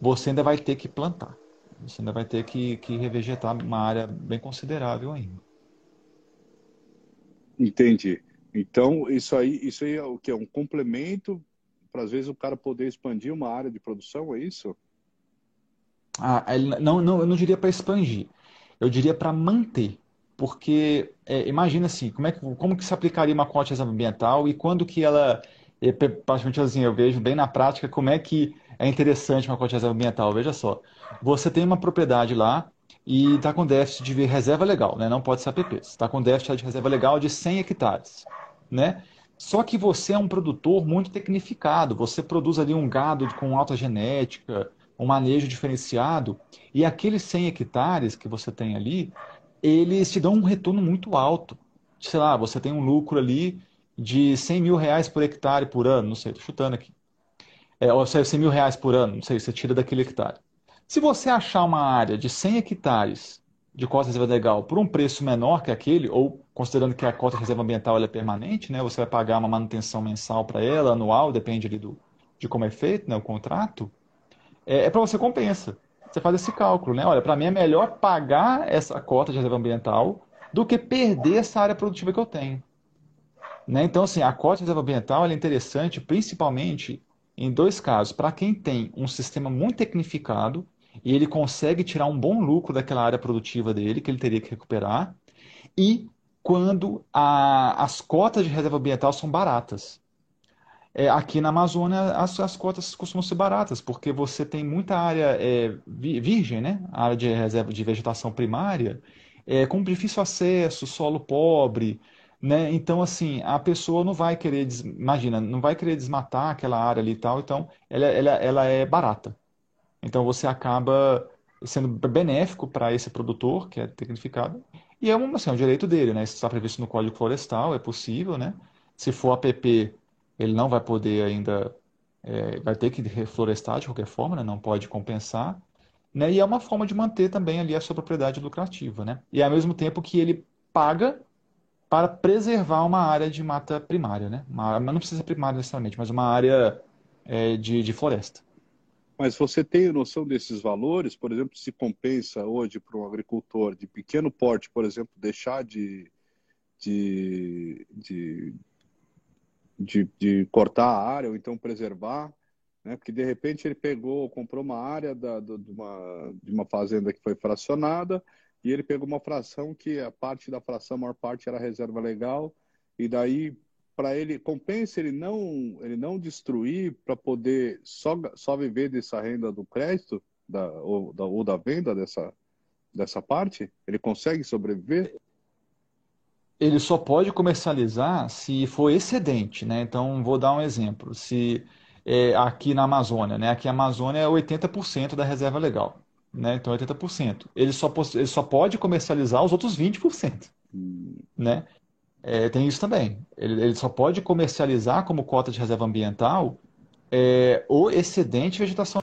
você ainda vai ter que plantar. Você ainda vai ter que, que revegetar uma área bem considerável ainda.
Entendi. Então, isso aí, isso aí é o que? É um complemento para, às vezes, o cara poder expandir uma área de produção, é isso?
Ah, não, não, eu não diria para expandir. Eu diria para manter. Porque é, imagina assim, como, é que, como que se aplicaria uma cota ambiental e quando que ela, é, praticamente assim, eu vejo bem na prática como é que é interessante uma cota ambiental. Veja só, você tem uma propriedade lá e está com déficit de reserva legal, né? não pode ser APP. Está com déficit de reserva legal de 100 hectares. Né? Só que você é um produtor muito tecnificado, você produz ali um gado com alta genética, um manejo diferenciado, e aqueles 100 hectares que você tem ali, eles te dão um retorno muito alto. Sei lá, você tem um lucro ali de 100 mil reais por hectare por ano, não sei, estou chutando aqui. É, ou seja, 100 mil reais por ano, não sei, você tira daquele hectare. Se você achar uma área de 100 hectares de de reserva legal por um preço menor que aquele, ou considerando que a cota de reserva ambiental é permanente, né, você vai pagar uma manutenção mensal para ela, anual, depende ali do, de como é feito né, o contrato, é, é para você compensa você faz esse cálculo, né? Olha, para mim é melhor pagar essa cota de reserva ambiental do que perder essa área produtiva que eu tenho. Né? Então, assim, a cota de reserva ambiental é interessante principalmente em dois casos. Para quem tem um sistema muito tecnificado e ele consegue tirar um bom lucro daquela área produtiva dele, que ele teria que recuperar, e quando a, as cotas de reserva ambiental são baratas. É, aqui na Amazônia as, as cotas costumam ser baratas, porque você tem muita área é, virgem, né? A área de reserva de vegetação primária, é, com difícil acesso, solo pobre, né? Então, assim, a pessoa não vai querer, imagina, não vai querer desmatar aquela área ali e tal, então ela, ela, ela é barata. Então você acaba sendo benéfico para esse produtor, que é tecnificado, e é um, assim, é um direito dele, né? Isso está previsto no Código Florestal, é possível, né? Se for APP ele não vai poder ainda, é, vai ter que reflorestar de qualquer forma, né? não pode compensar. Né? E é uma forma de manter também ali a sua propriedade lucrativa. Né? E ao mesmo tempo que ele paga para preservar uma área de mata primária. Né? Uma, não precisa ser primária necessariamente, mas uma área é, de, de floresta.
Mas você tem noção desses valores? Por exemplo, se compensa hoje para um agricultor de pequeno porte, por exemplo, deixar de, de, de de, de cortar a área ou então preservar, né? Porque de repente ele pegou, comprou uma área da, do, de, uma, de uma fazenda que foi fracionada e ele pegou uma fração que a parte da fração, a maior parte era reserva legal e daí para ele compensa ele não ele não destruir para poder só, só viver dessa renda do crédito da, ou, da, ou da venda dessa dessa parte ele consegue sobreviver
ele só pode comercializar se for excedente, né? Então, vou dar um exemplo. Se é, aqui na Amazônia, né? Aqui a Amazônia é 80% da reserva legal, né? Então, 80%. Ele só, ele só pode comercializar os outros 20%, né? É, tem isso também. Ele, ele, só pode comercializar como cota de reserva ambiental é, o excedente vegetação.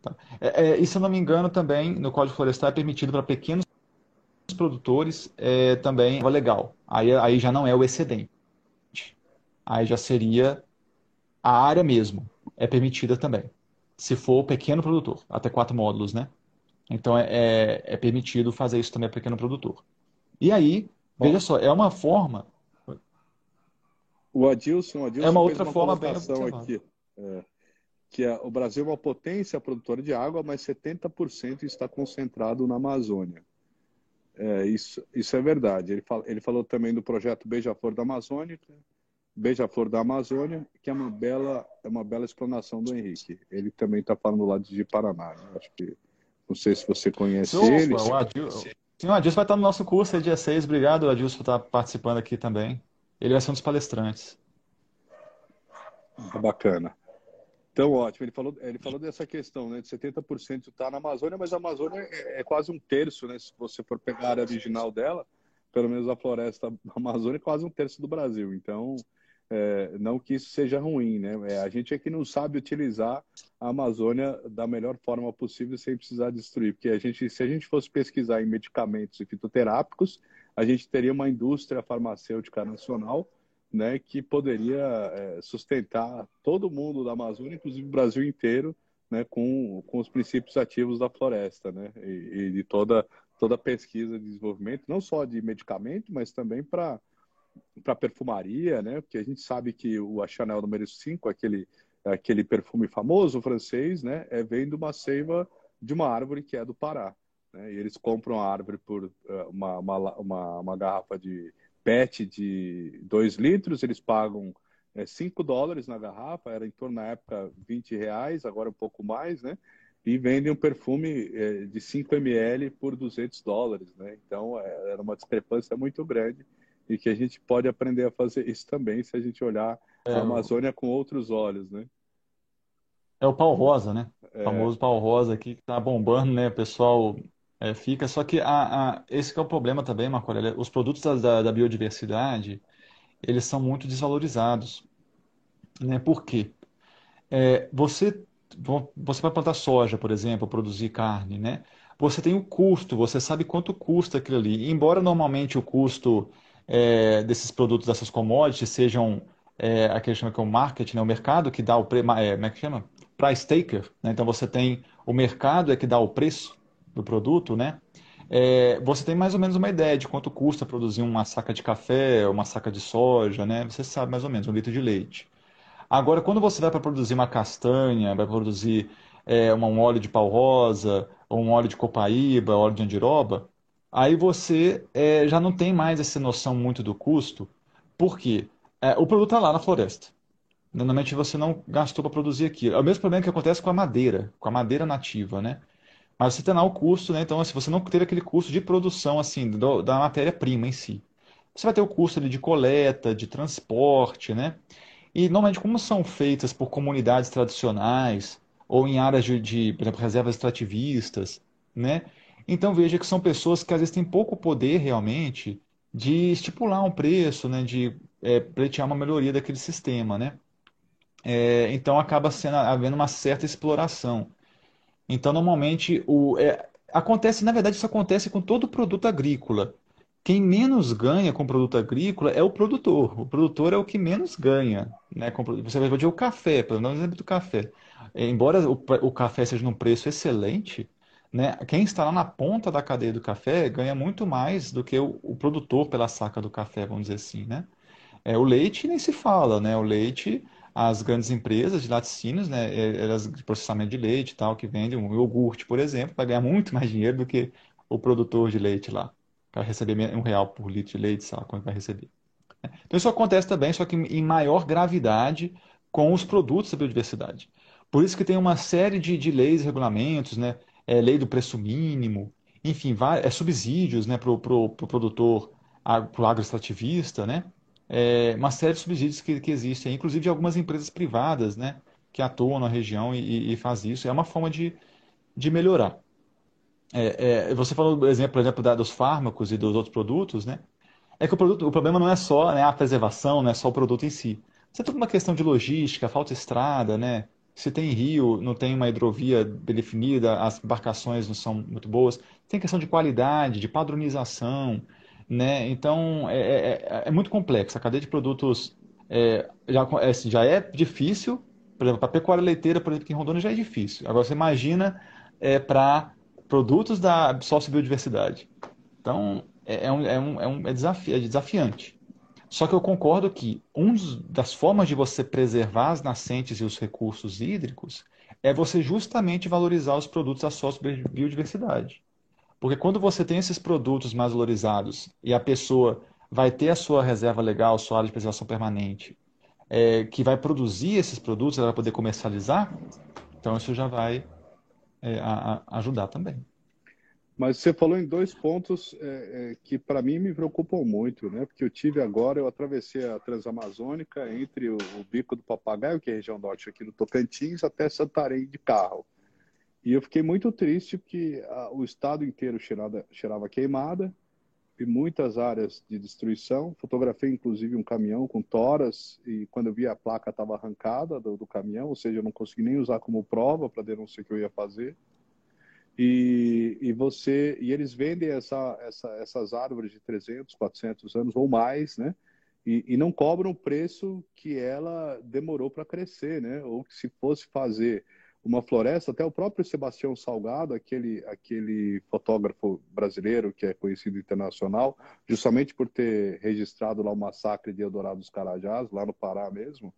Tá? É, é, e se eu não me engano, também no Código Florestal é permitido para pequenos produtores é, também é legal. Aí, aí já não é o excedente. Aí já seria a área mesmo, é permitida também. Se for pequeno produtor, até quatro módulos, né? Então é, é, permitido fazer isso também a pequeno produtor. E aí, Bom, veja só, é uma forma.
O Adilson, o Adilson
é uma outra uma forma bem aqui.
É, que é, o Brasil é uma potência produtora de água, mas 70% está concentrado na Amazônia. É, isso, isso é verdade. Ele, fala, ele falou também do projeto Beija-Flor da Amazônia, Beija-Flor da Amazônia, que é uma bela, é uma bela explanação do Henrique. Ele também está falando lá de Paraná. Né? Acho que não sei se você conhece Opa, ele. O
Adilson, sim, o Adilson vai estar no nosso curso aí dia 6. Obrigado, Adilson, por estar participando aqui também. Ele vai ser um dos palestrantes.
Bacana. Então, ótimo. Ele falou, ele falou dessa questão, né? De 70% está na Amazônia, mas a Amazônia é, é, quase um terço, né? Se você for pegar a área original dela, pelo menos a floresta amazônica é quase um terço do Brasil. Então, é, não que isso seja ruim, né? É, a gente é que não sabe utilizar a Amazônia da melhor forma possível sem precisar destruir. Porque a gente, se a gente fosse pesquisar em medicamentos e fitoterápicos, a gente teria uma indústria farmacêutica nacional né, que poderia é, sustentar todo mundo da Amazônia, inclusive o Brasil inteiro, né, com, com os princípios ativos da floresta, né, e, e de toda toda pesquisa de desenvolvimento, não só de medicamento, mas também para para perfumaria, né, porque a gente sabe que o a Chanel número 5, aquele aquele perfume famoso francês, né, é vem de uma seiva de uma árvore que é do Pará, né, e eles compram a árvore por uh, uma, uma, uma, uma garrafa de PET de 2 litros, eles pagam é, 5 dólares na garrafa, era em torno na época 20 reais, agora um pouco mais, né? E vendem um perfume é, de 5 ml por 200 dólares, né? Então é, era uma discrepância muito grande e que a gente pode aprender a fazer isso também se a gente olhar é, a Amazônia com outros olhos, né?
É o pau rosa, né? O é. famoso pau rosa aqui que tá bombando, né? O pessoal é, fica, só que a, a, esse que é o problema também, Marco Aurélio, os produtos da, da biodiversidade, eles são muito desvalorizados. Né? Por quê? É, você, você vai plantar soja, por exemplo, produzir carne, né? Você tem o custo, você sabe quanto custa aquilo ali. Embora normalmente o custo é, desses produtos, dessas commodities, sejam é, aquele chama que é o market, né? o mercado que dá o preço, é, como é que chama? Price taker, né? Então você tem o mercado é que dá o preço, do produto, né? É, você tem mais ou menos uma ideia de quanto custa produzir uma saca de café, uma saca de soja, né? Você sabe mais ou menos, um litro de leite. Agora, quando você vai para produzir uma castanha, vai produzir é, um óleo de pau rosa, ou um óleo de copaíba, óleo de andiroba, aí você é, já não tem mais essa noção muito do custo, porque é, o produto está lá na floresta. Normalmente você não gastou para produzir aquilo. É o mesmo problema que acontece com a madeira, com a madeira nativa, né? Mas você tem lá o custo, né? Então, se você não teve aquele custo de produção, assim, do, da matéria-prima em si. Você vai ter o custo ali de coleta, de transporte, né? E, normalmente, como são feitas por comunidades tradicionais, ou em áreas de, de por exemplo, reservas extrativistas, né? Então, veja que são pessoas que, às vezes, têm pouco poder, realmente, de estipular um preço, né? De é, pleitear uma melhoria daquele sistema, né? É, então, acaba sendo, havendo uma certa exploração. Então, normalmente, o, é, acontece, na verdade, isso acontece com todo produto agrícola. Quem menos ganha com produto agrícola é o produtor. O produtor é o que menos ganha. Né? Você vai ver o café, pelo menos exemplo do café. Embora o, o café seja num preço excelente, né? quem está lá na ponta da cadeia do café ganha muito mais do que o, o produtor pela saca do café, vamos dizer assim. Né? É, o leite nem se fala, né? O leite as grandes empresas de laticínios, né, é, elas de processamento de leite e tal, que vendem um iogurte, por exemplo, vai ganhar muito mais dinheiro do que o produtor de leite lá. Vai receber um real por litro de leite, sabe quanto vai receber. Então isso acontece também, só que em maior gravidade com os produtos da biodiversidade. Por isso que tem uma série de, de leis e regulamentos, né? É, lei do preço mínimo, enfim, é, subsídios né, para o pro, pro produtor, para o agroextrativista, né? é, uma série de subsídios que, que existem, inclusive de algumas empresas privadas, né, que atuam na região e, e faz isso. É uma forma de, de melhorar. É, é, você falou, por exemplo, por exemplo da, dos fármacos e dos outros produtos, né? É que o, produto, o problema não é só né, a preservação, não é só o produto em si. Você tem uma questão de logística, falta estrada, né? Se tem rio, não tem uma hidrovia definida, as embarcações não são muito boas. Tem questão de qualidade, de padronização, né? Então, é, é, é, é muito complexo. A cadeia de produtos é, já, é, assim, já é difícil, por exemplo, para pecuária leiteira, por exemplo, aqui em Rondônia já é difícil. Agora você imagina é, para produtos da sociobiodiversidade. Então, é, é, um, é, um, é, um, é, é desafiante. Só que eu concordo que uma das formas de você preservar as nascentes e os recursos hídricos é você justamente valorizar os produtos da sociobiodiversidade. Porque quando você tem esses produtos mais valorizados e a pessoa vai ter a sua reserva legal, sua área de preservação permanente, é, que vai produzir esses produtos, ela vai poder comercializar, então isso já vai é, a, a ajudar também.
Mas você falou em dois pontos é, é, que para mim me preocupam muito, né? Porque eu tive agora, eu atravessei a Transamazônica entre o, o Bico do Papagaio, que é a região norte aqui do Tocantins, até Santarém de carro. E eu fiquei muito triste porque a, o estado inteiro cheirava, cheirava queimada, e muitas áreas de destruição. Fotografei inclusive um caminhão com toras e quando eu vi a placa estava arrancada do, do, caminhão, ou seja, eu não consegui nem usar como prova para denunciar o que eu ia fazer. E, e você e eles vendem essa, essa, essas árvores de 300, 400 anos ou mais, né? E, e não cobram o preço que ela demorou para crescer, né? Ou que se fosse fazer uma floresta, até o próprio Sebastião Salgado, aquele, aquele fotógrafo brasileiro que é conhecido internacional, justamente por ter registrado lá o massacre de Eldorado dos Carajás, lá no Pará mesmo,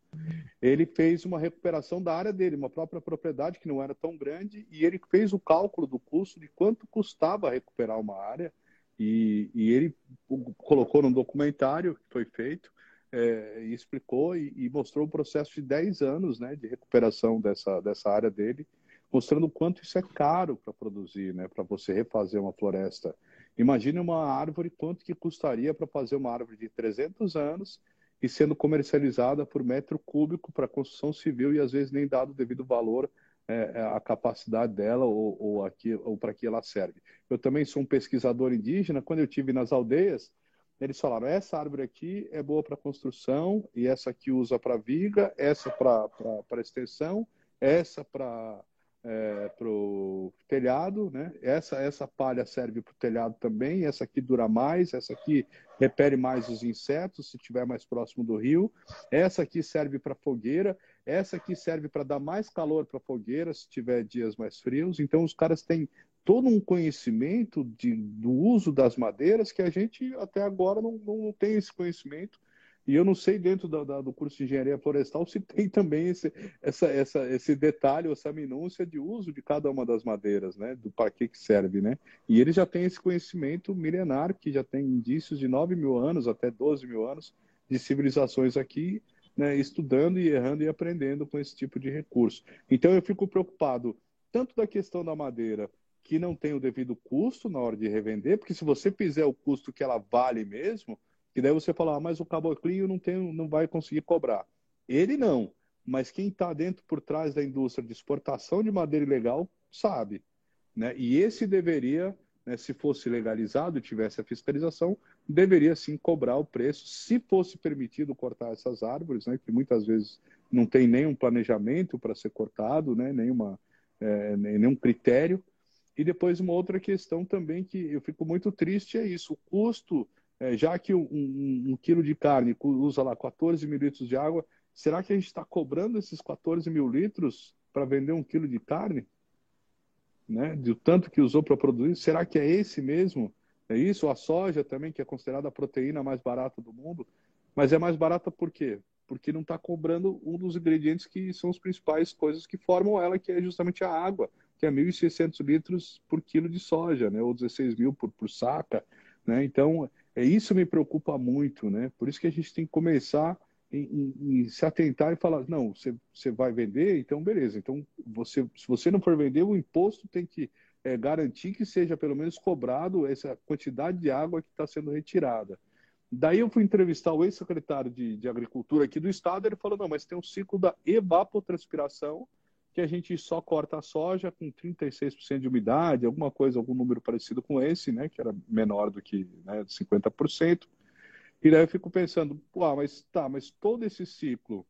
ele fez uma recuperação da área dele, uma própria propriedade que não era tão grande, e ele fez o cálculo do custo de quanto custava recuperar uma área, e, e ele colocou num documentário que foi feito, é, e explicou e, e, mostrou o processo de 10 anos né, de recuperação dessa, dessa área dele, mostrando o quanto isso é caro para produzir, né, para você refazer uma floresta. Imagine uma árvore, quanto que custaria para fazer uma árvore de 300 anos e sendo comercializada por metro cúbico para construção civil e às vezes nem dado o devido valor é, é a capacidade dela ou, ou, ou para que ela serve. Eu também sou um pesquisador indígena. Quando eu tive nas aldeias, eles falaram: essa árvore aqui é boa para construção, e essa aqui usa para viga, essa para extensão, essa para é, o telhado, né? Essa, essa palha serve para o telhado também, essa aqui dura mais, essa aqui repele mais os insetos se estiver mais próximo do rio, essa aqui serve para fogueira, essa aqui serve para dar mais calor para fogueira se tiver dias mais frios. Então os caras têm todo um conhecimento de, do uso das madeiras que a gente até agora não, não tem esse conhecimento. E eu não sei dentro da, da, do curso de engenharia florestal se tem também esse, essa, essa, esse detalhe, essa minúcia de uso de cada uma das madeiras, né? Do para que, que serve, né? E ele já tem esse conhecimento milenar, que já tem indícios de 9 mil anos até 12 mil anos de civilizações aqui, né? Estudando e errando e aprendendo com esse tipo de recurso. Então eu fico preocupado tanto da questão da madeira que não tem o devido custo na hora de revender, porque se você fizer o custo que ela vale mesmo, que daí você fala, ah, mas o caboclinho não, tem, não vai conseguir cobrar. Ele não, mas quem está dentro por trás da indústria de exportação de madeira ilegal sabe. Né? E esse deveria, né, se fosse legalizado e tivesse a fiscalização, deveria sim cobrar o preço, se fosse permitido cortar essas árvores, né, que muitas vezes não tem nenhum planejamento para ser cortado, né, nenhuma, é, nenhum critério. E depois uma outra questão também que eu fico muito triste é isso, o custo, é, já que um, um, um, quilo de carne usa lá 14 mil litros de água, será que a gente está cobrando esses 14 mil litros para vender um quilo de carne? Né? De tanto que usou para produzir, será que é esse mesmo? É isso? A soja também, que é considerada a proteína mais barata do mundo, mas é mais barata por quê? Porque não está cobrando um dos ingredientes que são as principais coisas que formam ela, que é justamente a água que é 1.600 litros por quilo de soja, né? ou 16 mil por, por saca. Né? Então, é isso me preocupa muito. Né? Por isso que a gente tem que começar em, em, em se atentar e falar, não, você, você vai vender, então beleza. Então, você, se você não for vender, o imposto tem que é, garantir que seja pelo menos cobrado essa quantidade de água que está sendo retirada. Daí eu fui entrevistar o ex-secretário de, de Agricultura aqui do estado, ele falou, não, mas tem um ciclo da evapotranspiração, que a gente só corta a soja com 36% de umidade, alguma coisa, algum número parecido com esse, né, que era menor do que né, 50%. E daí eu fico pensando, ah, mas tá, mas todo esse ciclo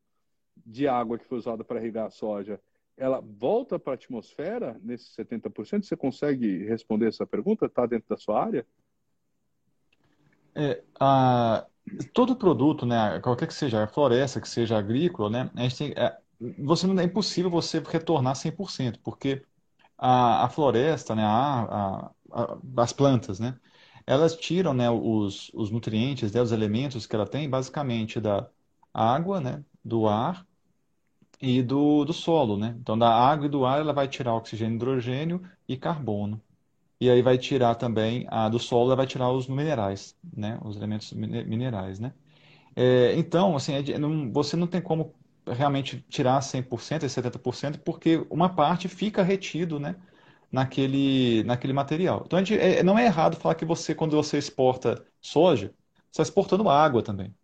de água que foi usado para irrigar a soja, ela volta para a atmosfera nesses 70%? Você consegue responder essa pergunta? Está dentro da sua área?
É, a, todo produto, né, qualquer que seja a floresta, que seja agrícola, né, a gente tem, é, você não é impossível você retornar 100%, porque a, a floresta, né, a, a, as plantas, né, elas tiram, né, os, os nutrientes, né, os elementos que ela tem, basicamente da água, né, do ar e do, do solo, né? Então, da água e do ar, ela vai tirar oxigênio, hidrogênio e carbono. E aí vai tirar também, a do solo, ela vai tirar os minerais, né? Os elementos minerais, né? É, então, assim, é, não, você não tem como realmente tirar 100% e 70%, porque uma parte fica retido, né? Naquele, naquele material. Então, gente, é, não é errado falar que você, quando você exporta soja, você está exportando água também.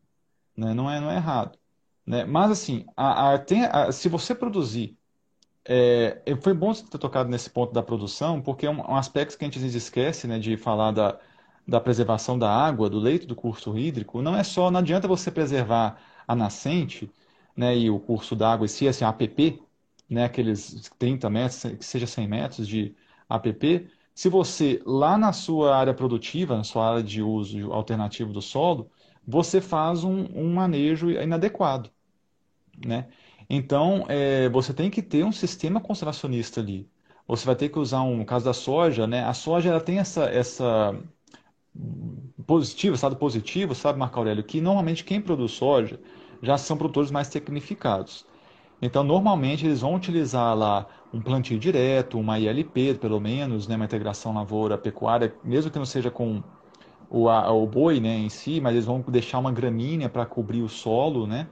Né? Não é, não é errado. Né? Mas, assim, a, a, tem, a, se você produzir é, foi bom você ter tocado nesse ponto da produção, porque é um, um aspecto que a gente esquece, né, de falar da, da preservação da água, do leito do curso hídrico. Não é só, não adianta você preservar a nascente, né, e o curso d'água, se assim, APP, né, aqueles 30 metros, que seja 100 metros de APP, se você lá na sua área produtiva, na sua área de uso alternativo do solo, você faz um, um manejo inadequado, né? Então, é, você tem que ter um sistema conservacionista ali. Você vai ter que usar um, no caso da soja, né? A soja ela tem essa, essa positivo, estado positivo, sabe, Marco Aurélio, que normalmente quem produz soja já são produtores mais tecnificados. Então, normalmente eles vão utilizar lá um plantio direto, uma ILP, pelo menos, né, uma integração lavoura-pecuária, mesmo que não seja com o, a, o boi né, em si, mas eles vão deixar uma gramínea para cobrir o solo, né?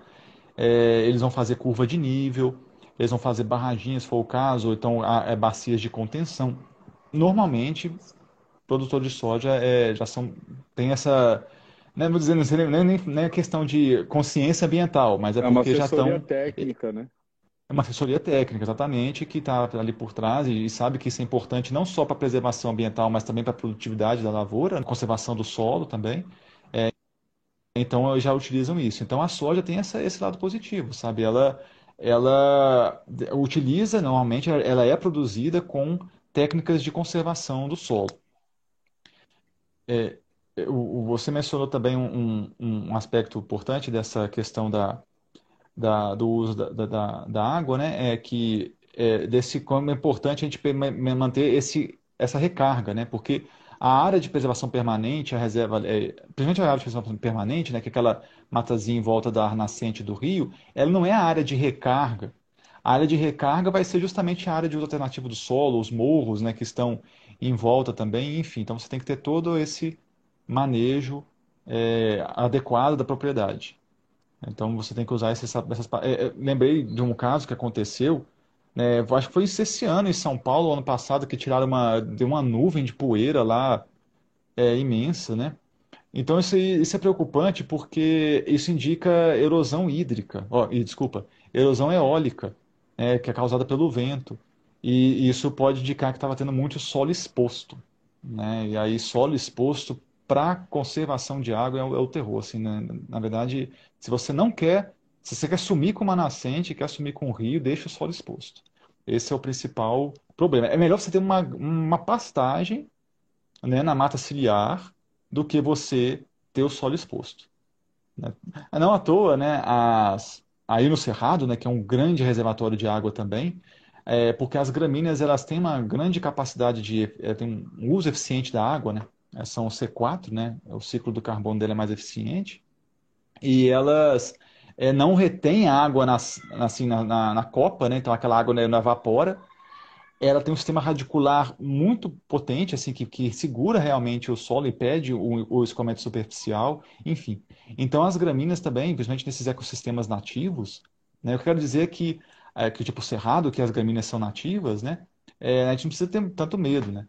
É, eles vão fazer curva de nível, eles vão fazer barraginhas, se for o caso, ou então é, bacias de contenção. Normalmente, produtores de soja é, já são, tem essa, né, vou dizer, não é nem, nem é questão de consciência ambiental, mas é, é porque já estão...
É uma assessoria técnica, né?
É uma assessoria técnica, exatamente, que está ali por trás e, e sabe que isso é importante não só para a preservação ambiental, mas também para a produtividade da lavoura, conservação do solo também. Então, já utilizam isso. Então, a soja tem essa, esse lado positivo, sabe? Ela, ela utiliza, normalmente, ela é produzida com técnicas de conservação do solo. É, você mencionou também um, um, aspecto importante dessa questão da, da, do uso da, da, da água, né? É que é, desse como é importante a gente manter esse, essa recarga, né? Porque a área de preservação permanente, a reserva, é, principalmente a área de preservação permanente, né, que é aquela matazinha em volta da nascente do rio, ela não é a área de recarga. A área de recarga vai ser justamente a área de uso alternativo do solo, os morros, né, que estão em volta também, enfim. Então você tem que ter todo esse manejo é, adequado da propriedade. Então você tem que usar essas. é, é, lembrei de um caso que aconteceu é, acho que foi esse ano em São Paulo, ano passado, que tiraram uma, deu uma nuvem de poeira lá é, imensa, né? Então isso, isso é preocupante porque isso indica erosão hídrica, oh, e, desculpa, erosão eólica, né, que é causada pelo vento. E isso pode indicar que estava tendo muito solo exposto. Né? E aí solo exposto para conservação de água é o, é o terror. Assim, né? Na verdade, se você não quer se você quer sumir com uma nascente, quer sumir com um rio, deixa o solo exposto. Esse é o principal problema. É melhor você ter uma, uma pastagem né, na mata ciliar do que você ter o solo exposto. Né? Não à toa, né, as, aí no Cerrado, né, que é um grande reservatório de água também, é, porque as gramíneas elas têm uma grande capacidade de é, um uso eficiente da água, né? É, são C4, né? O ciclo do carbono dele é mais eficiente. E elas é, não retém água na, assim, na, na, na, copa, né? então aquela água né, não evapora. Ela tem um sistema radicular muito potente, assim, que, que segura realmente o solo, impede o, o escoamento superficial, enfim. Então as gramíneas também, principalmente nesses ecossistemas nativos, né, eu quero dizer que, é, que tipo cerrado, que as gramíneas são nativas, né, é, a gente não precisa ter tanto medo, né.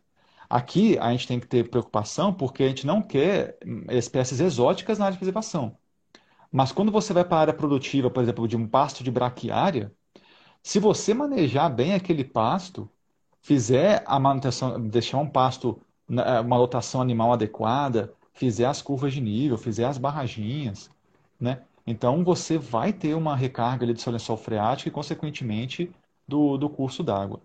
Aqui a gente tem que ter preocupação porque a gente não quer espécies exóticas na área de preservação. Mas quando você vai para a área produtiva, por exemplo, de um pasto de braquiária, se você manejar bem aquele pasto, fizer a manutenção, deixar um pasto, né, uma lotação animal adequada, fizer as curvas de nível, fizer as barraginhas, né? Então você vai ter uma recarga ali de seu lençol freático e, consequentemente, do, do curso d'água.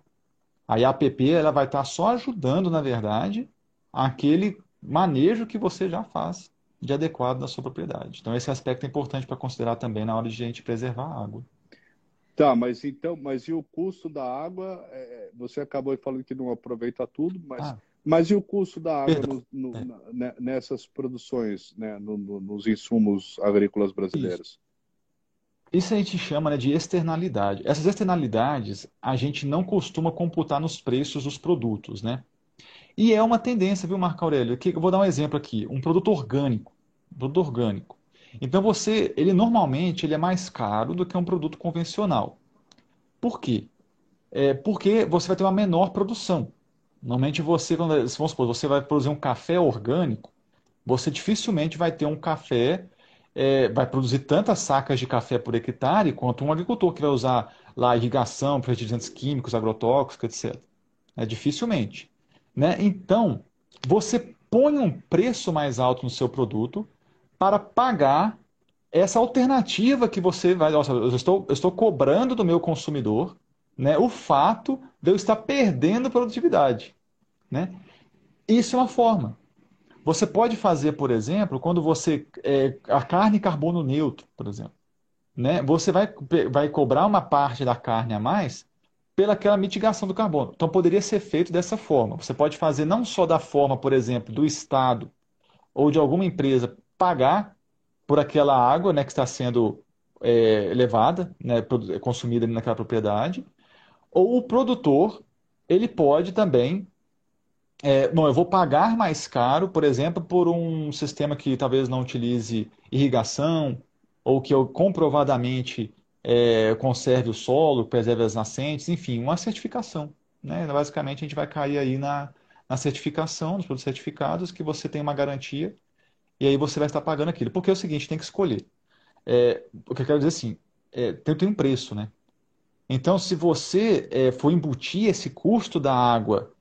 Aí a APP ela vai estar só ajudando, na verdade, aquele manejo que você já faz de adequado na sua propriedade. Então, esse aspecto é importante para considerar também na hora de a gente preservar a água.
Tá, mas então, mas e o custo da água? É, você acabou falando que não aproveita tudo, mas, ah, mas e o custo da água no, no, é. na, nessas produções, né, no, nos insumos agrícolas brasileiros?
Isso. Isso a gente chama né, de externalidade. Essas externalidades a gente não costuma computar nos preços dos produtos, né? E é uma tendência, viu, Marco Aurélio? Que, eu vou dar um exemplo aqui. Um produto orgânico. Um produto orgânico. Então você, ele normalmente ele é mais caro do que um produto convencional. Por quê? É porque você vai ter uma menor produção. Normalmente você, vamos supor, você vai produzir um café orgânico, você dificilmente vai ter um café, é, vai produzir tantas sacas de café por hectare quanto um agricultor que vai usar lá irrigação, fertilizantes químicos, agrotóxicos, etc. É, dificilmente. Né? Então, você põe um preço mais alto no seu produto para pagar essa alternativa que você vai. Nossa, eu estou, eu estou cobrando do meu consumidor né, o fato de eu estar perdendo produtividade. Né? Isso é uma forma. Você pode fazer, por exemplo, quando você. É, a carne carbono neutro, por exemplo. Né? Você vai, vai cobrar uma parte da carne a mais pelaquela mitigação do carbono. Então poderia ser feito dessa forma. Você pode fazer não só da forma, por exemplo, do Estado ou de alguma empresa pagar por aquela água né, que está sendo é, levada, né, consumida naquela propriedade, ou o produtor ele pode também é, bom, eu vou pagar mais caro, por exemplo, por um sistema que talvez não utilize irrigação, ou que eu comprovadamente é, conserve o solo, preserve as nascentes, enfim, uma certificação. Né? Basicamente, a gente vai cair aí na, na certificação, nos produtos certificados, que você tem uma garantia e aí você vai estar pagando aquilo. Porque é o seguinte, tem que escolher. É, o que eu quero dizer assim, é, tem, tem um preço, né? Então, se você é, for embutir esse custo da água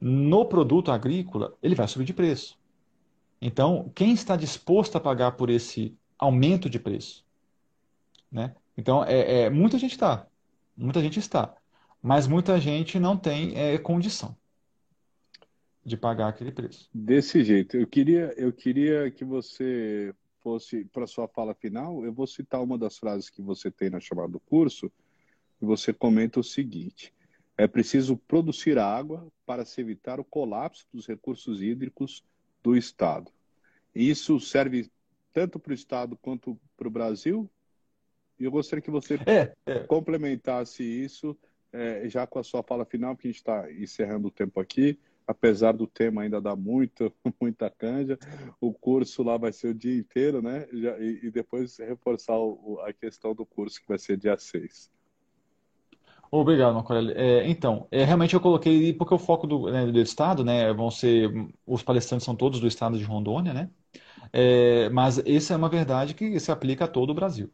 no produto agrícola, ele vai subir de preço. Então, quem está disposto a pagar por esse aumento de preço? Né? Então, é, é muita gente está, muita gente está, mas muita gente não tem é, condição de pagar aquele preço.
Desse jeito. Eu queria, eu queria que você fosse para sua fala final. Eu vou citar uma das frases que você tem na chamada do curso. E você comenta o seguinte: é preciso produzir água para se evitar o colapso dos recursos hídricos do Estado. Isso serve tanto para o Estado quanto para o Brasil? E eu gostaria que você é, é. complementasse isso é, já com a sua fala final, porque a gente está encerrando o tempo aqui apesar do tema ainda dar muito, muita canja, o curso lá vai ser o dia inteiro, né? E, e depois reforçar o, a questão do curso, que vai ser dia 6.
Obrigado, Marco é, Então, é, realmente eu coloquei, porque o foco do, né, do Estado, né, vão ser, os palestrantes são todos do Estado de Rondônia, né? É, mas essa é uma verdade que se aplica a todo o Brasil.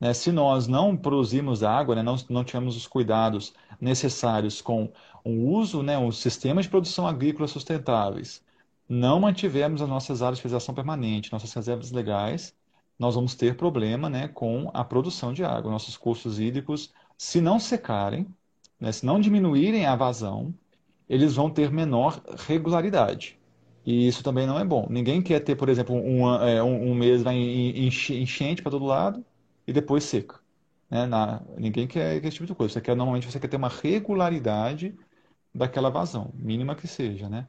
Né? Se nós não produzimos água, né, não, não tivermos os cuidados necessários com o uso, né, os sistemas de produção agrícola sustentáveis, não mantivermos as nossas áreas de preservação permanente, nossas reservas legais, nós vamos ter problema né, com a produção de água. Nossos cursos hídricos, se não secarem, né, se não diminuírem a vazão, eles vão ter menor regularidade. E isso também não é bom. Ninguém quer ter, por exemplo, um, é, um, um mês vai enchente para todo lado e depois seca. Né? Na, ninguém quer esse tipo de coisa. Você quer, normalmente você quer ter uma regularidade daquela vazão, mínima que seja, né?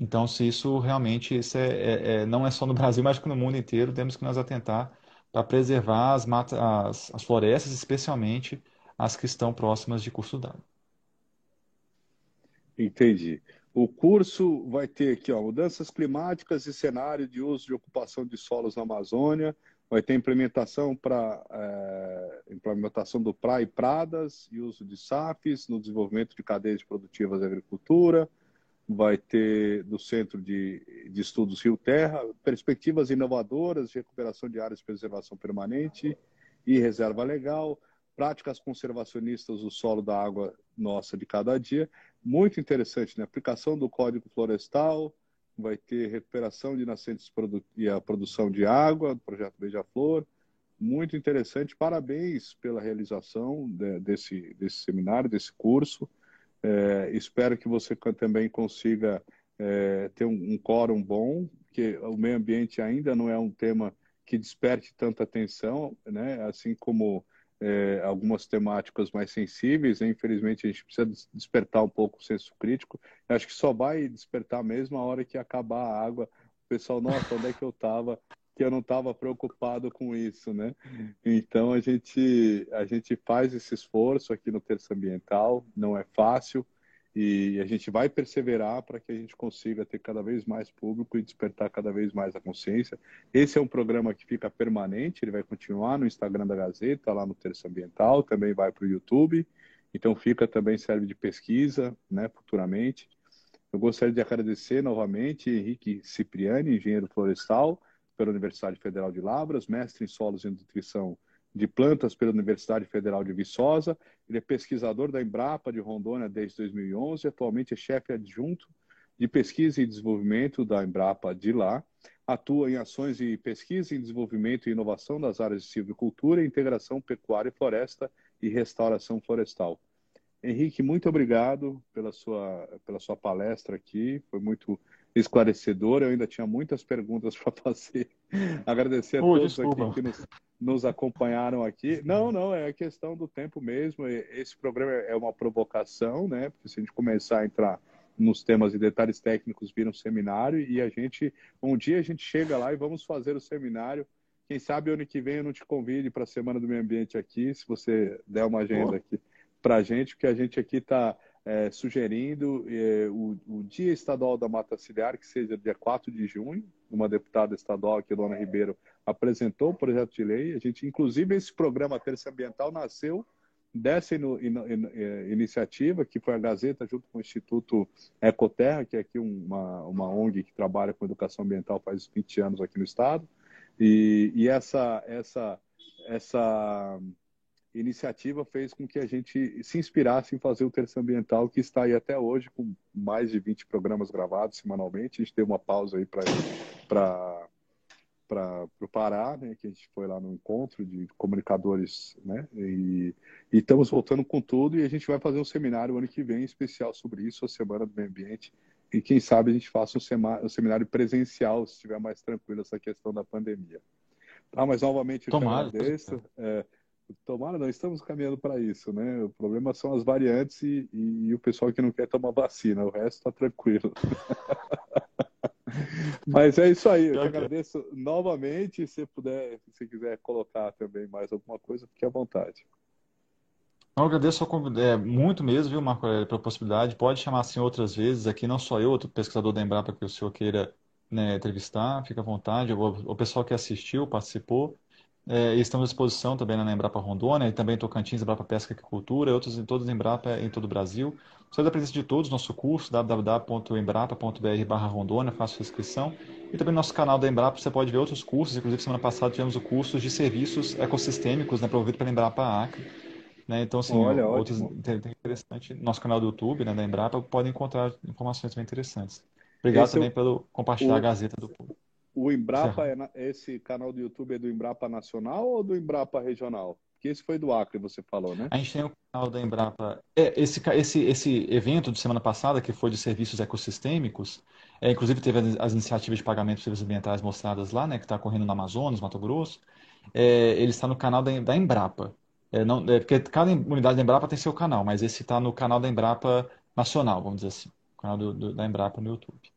Então, se isso realmente isso é, é, é, não é só no Brasil, mas que no mundo inteiro, temos que nos atentar para preservar as, matas, as, as florestas, especialmente as que estão próximas de curso d'água.
Entendi. O curso vai ter aqui, ó, mudanças climáticas e cenário de uso de ocupação de solos na Amazônia, vai ter implementação para é, implementação do PRA e Pradas e uso de SAFs no desenvolvimento de cadeias produtivas da agricultura, vai ter do Centro de, de Estudos Rio Terra perspectivas inovadoras de recuperação de áreas de preservação permanente e reserva legal, práticas conservacionistas do solo da água nossa de cada dia, muito interessante, né? Aplicação do Código Florestal, vai ter recuperação de nascentes e a produção de água, do projeto Beija-Flor. Muito interessante, parabéns pela realização de, desse, desse seminário, desse curso. É, espero que você também consiga é, ter um, um quórum bom, porque o meio ambiente ainda não é um tema que desperte tanta atenção, né? Assim como é, algumas temáticas mais sensíveis, né? infelizmente a gente precisa despertar um pouco o senso crítico. Eu acho que só vai despertar mesmo a hora que acabar a água. O pessoal, nossa, onde é que eu estava? Que eu não estava preocupado com isso, né? Então a gente a gente faz esse esforço aqui no terço ambiental. Não é fácil e a gente vai perseverar para que a gente consiga ter cada vez mais público e despertar cada vez mais a consciência. Esse é um programa que fica permanente, ele vai continuar no Instagram da Gazeta, lá no Terço Ambiental, também vai para o YouTube, então fica também, serve de pesquisa, né, futuramente. Eu gostaria de agradecer novamente Henrique Cipriani, engenheiro florestal, pela Universidade Federal de Lavras, mestre em solos e nutrição de plantas pela Universidade Federal de Viçosa. Ele é pesquisador da Embrapa de Rondônia desde 2011. Atualmente é chefe adjunto de pesquisa e desenvolvimento da Embrapa de lá. Atua em ações de pesquisa e desenvolvimento e inovação das áreas de silvicultura, integração pecuária e floresta e restauração florestal. Henrique, muito obrigado pela sua, pela sua palestra aqui. Foi muito esclarecedora. Eu ainda tinha muitas perguntas para fazer. Agradecer a oh, todos desculpa. aqui que nos, nos acompanharam aqui. Não, não, é a questão do tempo mesmo. Esse programa é uma provocação, né? Porque se a gente começar a entrar nos temas e detalhes técnicos, vira um seminário e a gente, um dia a gente chega lá e vamos fazer o seminário. Quem sabe ano que vem eu não te convide para a Semana do Meio Ambiente aqui, se você der uma agenda oh. aqui para a gente, porque a gente aqui está é, sugerindo é, o, o, Dia Estadual da Mata Ciliar, que seja dia 4 de junho. Uma deputada estadual aqui, Dona Ribeiro, apresentou o projeto de lei. A gente, inclusive, esse programa Terça Ambiental nasceu dessa é, iniciativa, que foi a Gazeta, junto com o Instituto Ecoterra, que é aqui uma, uma ONG que trabalha com educação ambiental faz 20 anos aqui no Estado. E, e essa, essa, essa iniciativa fez com que a gente se inspirasse em fazer o Terça Ambiental, que está aí até hoje, com mais de 20 programas gravados semanalmente. A gente teve uma pausa aí para o Pará, né, que a gente foi lá no encontro de comunicadores, né, e, e, estamos voltando com tudo e a gente vai fazer um seminário ano que vem especial sobre isso, a Semana do Meio Ambiente, e quem sabe a gente faça um, sema, um seminário presencial, se estiver mais tranquilo essa questão da pandemia. Tá, mas novamente eu
Tomara,
agradeço. É, Tomara, não estamos caminhando para isso, né? O problema são as variantes e, e, e, o pessoal que não quer tomar vacina, o resto está tranquilo. Mas é isso aí, eu te agradeço novamente. Se puder, se quiser colocar também mais alguma coisa, fique à vontade.
Eu agradeço é, muito mesmo, viu, Marco Aurélio, pela possibilidade. Pode chamar assim outras vezes aqui, não só eu, outro pesquisador da Embrapa que o senhor queira né, entrevistar, fica à vontade. O, o pessoal que assistiu, participou. É, estamos à disposição também na Embrapa Rondônia e também em Tocantins, Embrapa Pesca e Agricultura, e outros em todos em Embrapa em todo o Brasil. Só da presença de todos, nosso curso www.embrapa.br Rondônia, faça sua inscrição. E também no nosso canal da Embrapa você pode ver outros cursos, inclusive semana passada tivemos o curso de serviços ecossistêmicos, né, promovido pela Embrapa Acre. Né? Então, assim, Olha, outros interessante, nosso canal do YouTube, né, da Embrapa, podem encontrar informações bem interessantes. Obrigado Esse também é... pelo compartilhar o... a Gazeta do Público.
O Embrapa, é, esse canal do YouTube é do Embrapa Nacional ou do Embrapa Regional? Porque esse foi do Acre, você falou, né?
A gente tem o canal da Embrapa. É, esse, esse, esse evento de semana passada, que foi de serviços ecossistêmicos, é, inclusive teve as, as, iniciativas de pagamento de serviços ambientais mostradas lá, né, que está ocorrendo no Amazonas, Mato Grosso. É, ele está no canal da, da Embrapa. É, não, é, porque cada unidade da Embrapa tem seu canal, mas esse está no canal da Embrapa Nacional, vamos dizer assim. O canal do, do, da Embrapa no YouTube.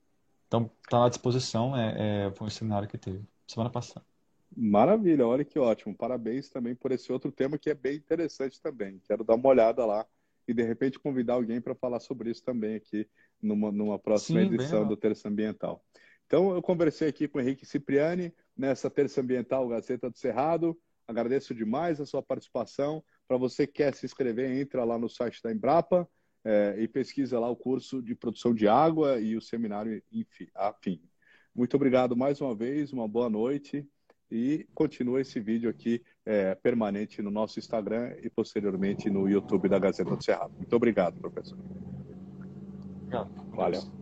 Então, está à disposição, é, é, foi um seminário que teve semana passada.
Maravilha, olha que ótimo. Parabéns também por esse outro tema que é bem interessante também. Quero dar uma olhada lá e de repente convidar alguém para falar sobre isso também aqui numa, numa próxima Sim, edição do Terça Ambiental. Então, eu conversei aqui com o Henrique Cipriani nessa Terça Ambiental Gazeta do Cerrado. Agradeço demais a sua participação. Para você que quer se inscrever, entra lá no site da Embrapa é, e pesquisa lá o curso de produção de água e o seminário afim. Muito obrigado mais uma vez, uma boa noite e continua esse vídeo aqui é, permanente no nosso Instagram e posteriormente no YouTube da Gazeta do Cerrado. Muito obrigado, professor.
Obrigado.
Valeu.